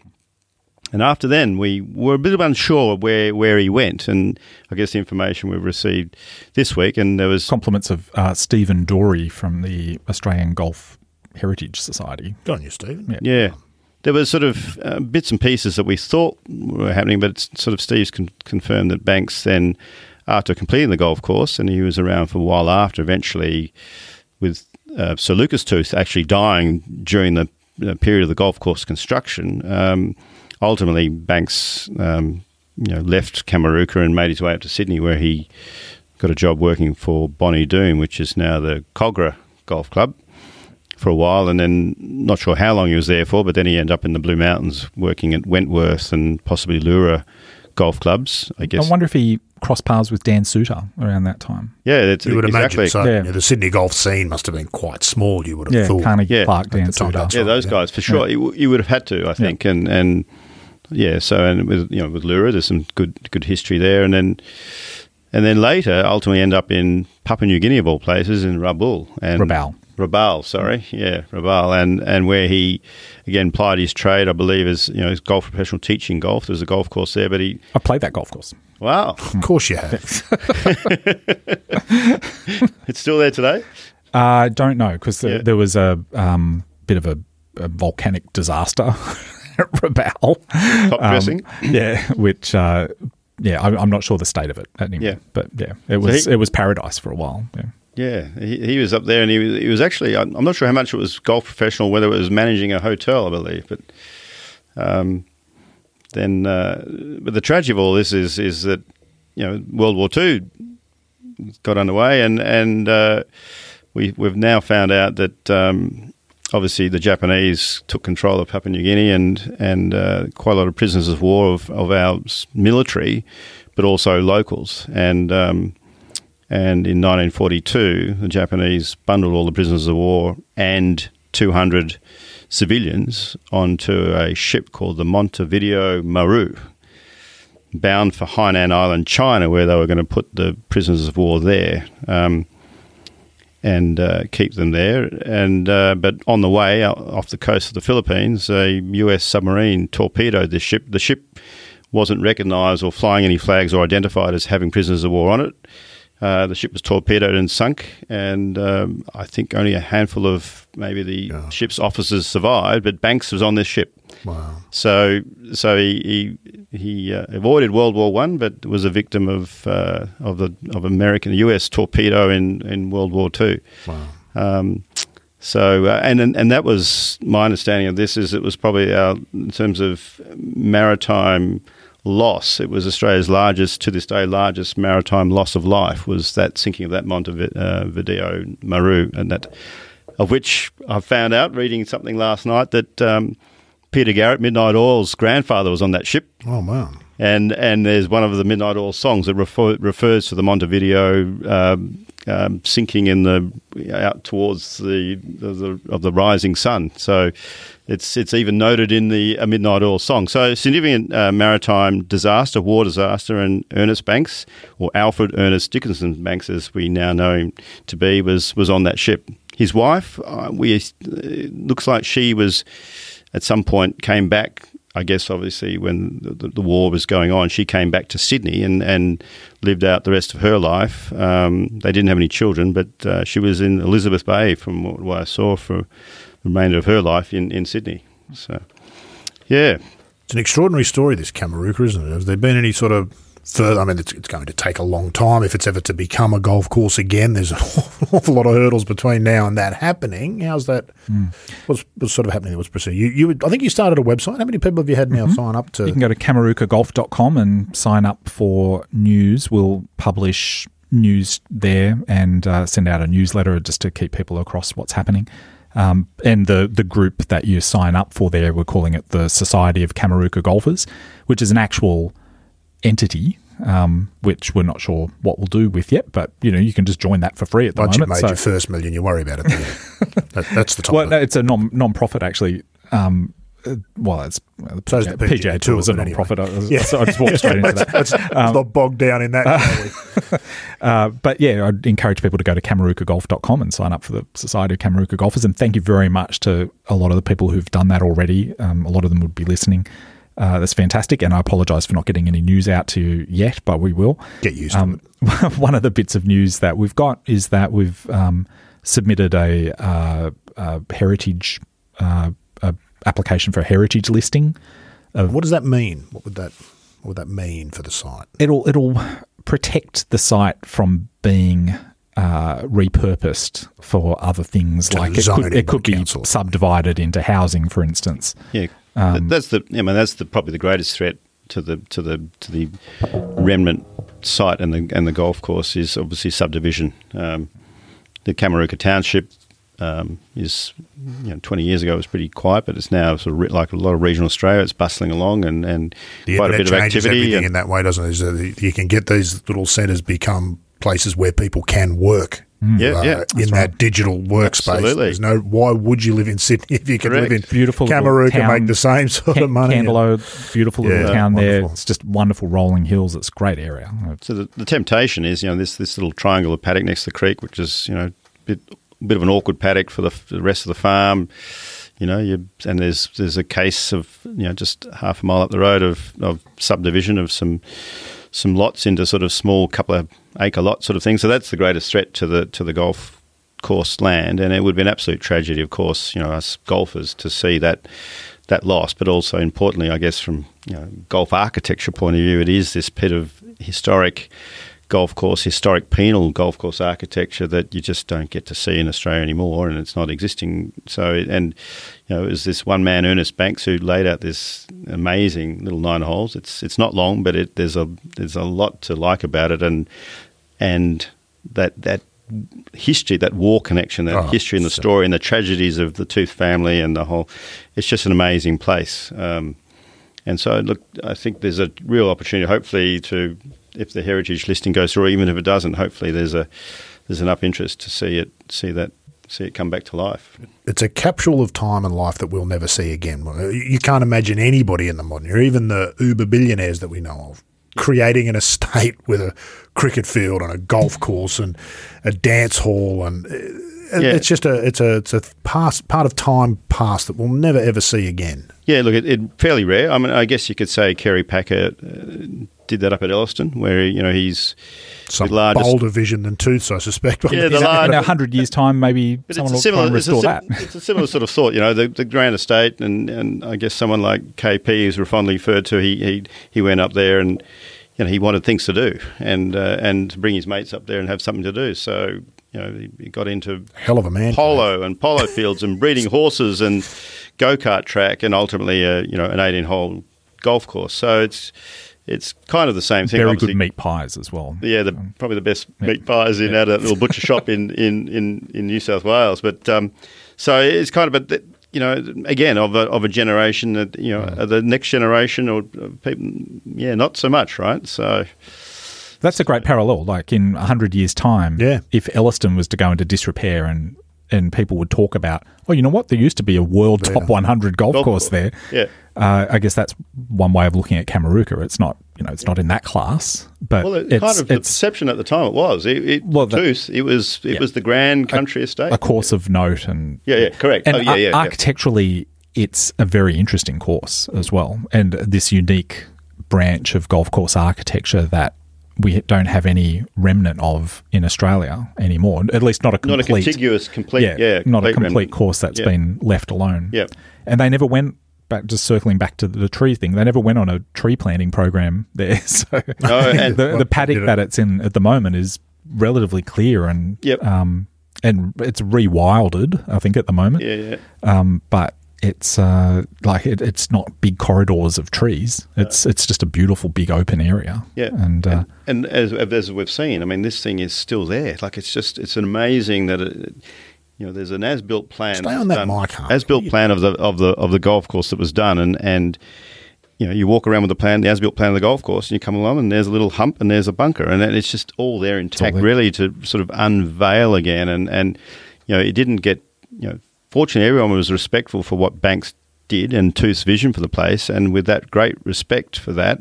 And after then, we were a bit unsure where, where he went. And I guess the information we've received this week, and there was compliments of uh, Stephen Dory from the Australian Golf Heritage Society. Good on you, Stephen. Yeah. yeah. There were sort of uh, bits and pieces that we thought were happening, but it's sort of Steve's con- confirmed that Banks then, after completing the golf course, and he was around for a while after, eventually with uh, Sir Lucas Tooth actually dying during the uh, period of the golf course construction. Um, ultimately, Banks um, you know left Kameruka and made his way up to Sydney, where he got a job working for Bonnie Doon, which is now the Kogarah Golf Club, for a while, and then not sure how long he was there for, but then he ended up in the Blue Mountains working at Wentworth and possibly Leura golf clubs. I guess. I wonder if he crossed paths with Dan Soutar around that time. Yeah, that's you would exactly. imagine. So yeah. the Sydney golf scene must have been quite small. You would have yeah, thought. Carnegie yeah. Park, Dan Soutar. Yeah, those guys for sure. You, you, would have had to, I think, and and yeah. So and with you know with Leura, there's some good good history there, and then and then later ultimately end up in Papua New Guinea of all places in Rabaul and Rabaul. Rabaul, sorry, yeah, Rabaul, and and where he again plied his trade, I believe, as you know, his golf professional teaching golf. There's a golf course there, but he I played that golf course. Wow, of course you have. it's still there today. I uh, don't know because yeah. there was a um, bit of a, a, volcanic disaster at Rabaul. Top um, yeah, which. Uh, yeah, I, am not sure the state of it anymore. Yeah. But yeah, it was so he, it was paradise for a while. Yeah. Yeah, he, he was up there, and he was, he was actually. I'm not sure how much it was golf professional, whether it was managing a hotel, I believe. But um, then, uh, but the tragedy of all this is is that you know World War Two got underway, and and uh, we we've now found out that um, obviously the Japanese took control of Papua New Guinea, and and uh, quite a lot of prisoners of war of, of our military, but also locals, and um, and in 1942, the Japanese bundled all the prisoners of war and 200 civilians onto a ship called the Montevideo Maru, bound for Hainan Island, China, where they were going to put the prisoners of war there. Um, and uh, keep them there. And uh, but on the way off the coast of the Philippines, a U.S. submarine torpedoed the ship. The ship wasn't recognised or flying any flags or identified as having prisoners of war on it. Uh, the ship was torpedoed and sunk, and um, I think only a handful of maybe the yeah. ship's officers survived. But Banks was on this ship. Wow! So, so he he, he uh, avoided World War One, but was a victim of uh, of the of American U.S. torpedo in, in World War Two. Wow! Um, so, uh, and, and that was my understanding of this is it was probably our in terms of maritime loss. It was Australia's largest, to this day, largest maritime loss of life was that sinking of that Montevideo uh, Maru, and that of which I found out reading something last night that um, Peter Garrett, Midnight Oil's grandfather, was on that ship. Oh man! And and there's one of the Midnight Oil songs that refer, refers to the Montevideo um, um, sinking in the out towards the, the, of the rising sun. So it's it's even noted in the A Midnight Oil song. So significant uh, maritime disaster, war disaster, and Ernest Banks or Alfred Ernest Dickinson Banks, as we now know him to be, was was on that ship. His wife, uh, we looks like she was at some point came back I guess obviously when the, the, war was going on, she came back to Sydney and, and lived out the rest of her life. Um, they didn't have any children, but uh, she was in Elizabeth Bay from what, I saw for remainder of her life in, in Sydney. So, yeah. It's an extraordinary story, this Kameruka, isn't it? Has there been any sort of further. I mean, it's, it's going to take a long time if it's ever to become a golf course again. There's an awful lot of hurdles between now and that happening. How's that? Hmm. What's, what's sort of happening? What's proceeding? You, you, I think you started a website. How many people have you had now sign up to? Mm-hmm. You can go to kamerukagolf.com and sign up for news. We'll publish news there and uh, send out a newsletter just to keep people across what's happening. Um, and the, the group that you sign up for there, we're calling it the Society of Kameruka Golfers, which is an actual entity, um, which we're not sure what we'll do with yet. But you know, you can just join that for free at the Once moment. made So- your first million, you worry about it. That, that's the top. well, no, it's a non non-profit actually. Um, uh, well, it's uh, So is the PGA Tour is a Tour, but anyway. non-profit. I- Yeah. So I just walked straight into that. Let's, let's not bogged down in that. we? Uh, but yeah, I'd encourage people to go to kamerukagolf.com and sign up for the Society of Kameruka Golfers. And thank you very much to a lot of the people who've done that already. Um, a lot of them would be listening. Uh, that's fantastic. And I apologize for not getting any news out to you yet, but we will. Get used to Um, it. one of the bits of news that we've got is that we've um, submitted a, uh, a heritage uh, a application for a heritage listing. What does that mean? What would that What would that mean for the site? It'll it'll protect the site from being uh, repurposed for other things. To like it could it could be council. subdivided into housing, for instance. Yeah, Um, that's the. I mean, that's the probably the greatest threat to the to the to the remnant site and the and the golf course is obviously subdivision. Um, the Kameruka Township um, is, you know, 20 years ago it was pretty quiet, but it's now sort of re- like a lot of regional Australia. It's bustling along and, and The quite a bit of activity. everything And, in that way, doesn't it? that you can get these little centres become places where people can work. Yeah, uh, yeah. in that digital workspace. Absolutely. There's no. Why would you live in Sydney if you can live in Beautiful little Kameruka, town. make the same sort Can- of money? Candelo, beautiful little Yeah, town there. It's just wonderful rolling hills. It's a great area. So the, the temptation is, you know, this this little triangle of paddock next to the creek, which is, you know, a bit bit of an awkward paddock for the, the rest of the farm. You know, you and there's there's a case of you know just half a mile up the road of, of subdivision of some some lots into sort of small couple of acre lot sort of thing. So that's the greatest threat to the to the golf course land, and it would be an absolute tragedy, of course, you know, us golfers to see that that loss, but also importantly, I guess from you know golf architecture point of view, it is this bit of historic golf course, historic penal golf course architecture that you just don't get to see in Australia anymore, and it's not existing. So, and you know, it was this one man, Ernest Banks, who laid out this amazing little nine holes. It's it's not long, but it, there's a there's a lot to like about it, and and that that history, that war connection, that Oh, history and the so- story and the tragedies of the Tooth family and the whole. It's just an amazing place. Um, and so, look, I think there's a real opportunity, hopefully, to if the heritage listing goes through, even if it doesn't, hopefully there's a there's enough interest to see it, see that, see it come back to life. it's a capsule of time and life that we'll never see again. You can't imagine anybody in the modern era, even the uber billionaires that we know of, creating an estate with a cricket field and a golf course and a dance hall and. uh, Yeah. It's just a it's a it's a past part of time past that we'll never ever see again. Yeah, look, it, it fairly rare. I mean, I guess you could say Kerry Packer uh, did that up at Ellerston, where you know he's Some the largest. bolder vision than Tooths, I suspect. Yeah, the large- In a hundred years' time, maybe But someone will it's a try similar, and it's a, restore that. it's a similar sort of thought, you know, the, the grand estate, and, and I guess someone like KP, who's fondly referred to, he, he he went up there and you know he wanted things to do and uh, and to bring his mates up there and have something to do. So you know he, got into hell of a man. polo and polo fields and breeding horses and go kart track and ultimately a you know an 18 hole golf course. So it's it's kind of the same thing. Very obviously. good meat pies as well. Yeah, the, probably the best meat pies in out of that little butcher shop in, in, in, in New South Wales. But um, so it's kind of a you know again of a of a generation that you know uh, the next generation or uh, people yeah not so much right so That's a great parallel. Like in 100 years' time, Yeah. if Ellerston was to go into disrepair and, and people would talk about, oh, you know what? There used to be a world top 100 golf, Golf course course. there. Yeah. Uh, I guess that's one way of looking at Kameruka. It's not, you know, it's not in that class, but well it, it's, kind of the perception at the time it was it, it Well, Tooth, it was it Yeah. was the grand country estate a course of note and yeah yeah correct and oh, yeah, yeah, yeah. architecturally, it's a very interesting course as well, and this unique branch of golf course architecture that we don't have any remnant of in Australia anymore. At least not a complete, not complete, a contiguous complete yeah, yeah, not a complete complete remnant. course that's Yeah. been left alone. Yeah. and they never went back just circling back to the tree thing. They never went on a tree planting program there, so No, and- the, the paddock it? that it's in at the moment is relatively clear and Yep. um, and it's rewilded. I think at the moment, yeah, yeah. um, but it's uh, like it, it's not big corridors of trees. It's it's just a beautiful big open area. Yeah, and, uh, and as as we've seen, I mean, this thing is still there. Like it's just it's amazing that it, you know there's an as-built plan. Stay on that done- mic, Harvey. As-built plan of the of the of the golf course that was done, and and you know you walk around with the plan, the as-built plan of the golf course, and you come along, and there's a little hump, and there's a bunker, and it's just all there intact, there. really, to sort of unveil again, and and you know it didn't get you know. Fortunately, everyone was respectful for what Banks did and Tooth's vision for the place, and with that great respect for that,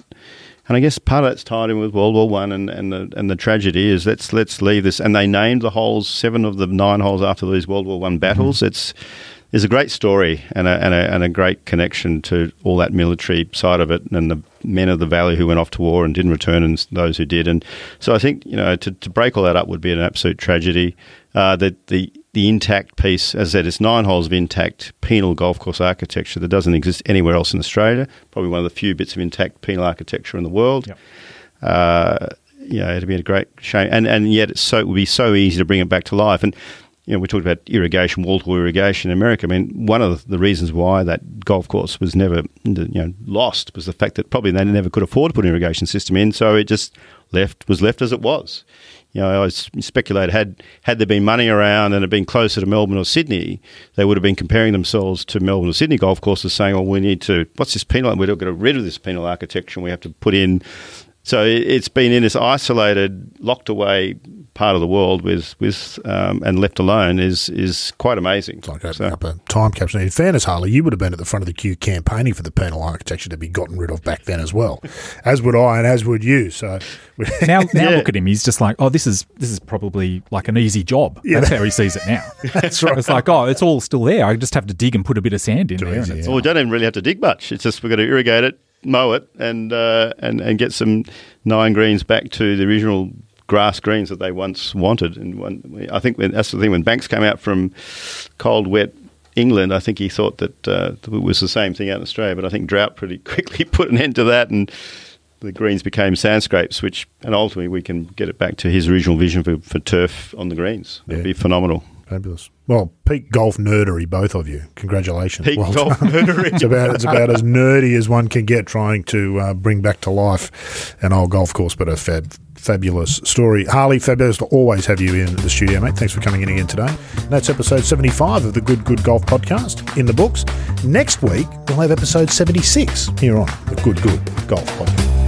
and I guess part of that's tied in with World War One and, and the and the tragedy is let's let's leave this. And they named the holes seven of the nine holes after these World War One battles. It's there's a great story and a, and a and a great connection to all that military side of it and the men of the valley who went off to war and didn't return and those who did. And so I think you know to, to break all that up would be an absolute tragedy. Uh, the the the intact piece, as I said, it's nine holes of intact penal golf course architecture that doesn't exist anywhere else in Australia. Probably one of the few bits of intact penal architecture in the world. Yep. Uh, you know, it'd be a great shame, and and yet it's so it would be so easy to bring it back to life. And you know, we talked about irrigation, wall to irrigation in America. I mean, one of the reasons why that golf course was never you know lost was the fact that probably they never could afford to put an irrigation system in, so it just left was left as it was. You know, I s- speculate had had there been money around and had been closer to Melbourne or Sydney, they would have been comparing themselves to Melbourne or Sydney golf courses, saying, "Well, we need to what's this penal? We've got to get rid of this penal architecture, and we have to put in." So it- it's been in this isolated, locked away part of the world with with um, and left alone is is quite amazing. It's like opening So- up a time capsule. In fairness, Harley, you would have been at the front of the queue campaigning for the penal architecture to be gotten rid of back then as well, as would I and as would you. So, now now Yeah. look at him. He's just like, oh, this is this is probably like an easy job. That's how he sees it now. that's right. It's like, oh, it's all still there. I just have to dig and put a bit of sand in there. easy, and it's, Well, we don't even really have to dig much. It's just we've got to irrigate it, mow it, and uh, and and get some nine greens back to the original grass greens that they once wanted. And one, I think when, that's the thing when Banks came out from cold, wet England, I think he thought that uh, it was the same thing out in Australia. But I think drought pretty quickly put an end to that, and the greens became sandscapes. Which and ultimately we can get it back to his original vision for, for turf on the greens. It'd Yeah. be phenomenal. Fabulous. Well, peak golf nerdery, both of you. Congratulations. Peak Well golf done. nerdery. It's about it's about as nerdy as one can get, trying to uh, bring back to life an old golf course, but a fab, fabulous story. Harley, fabulous to always have you in the studio, mate. Thanks for coming in again today. And that's episode seventy-five of the Good Good Golf podcast in the books. Next week we'll have episode seventy-six here on the Good Good Golf podcast.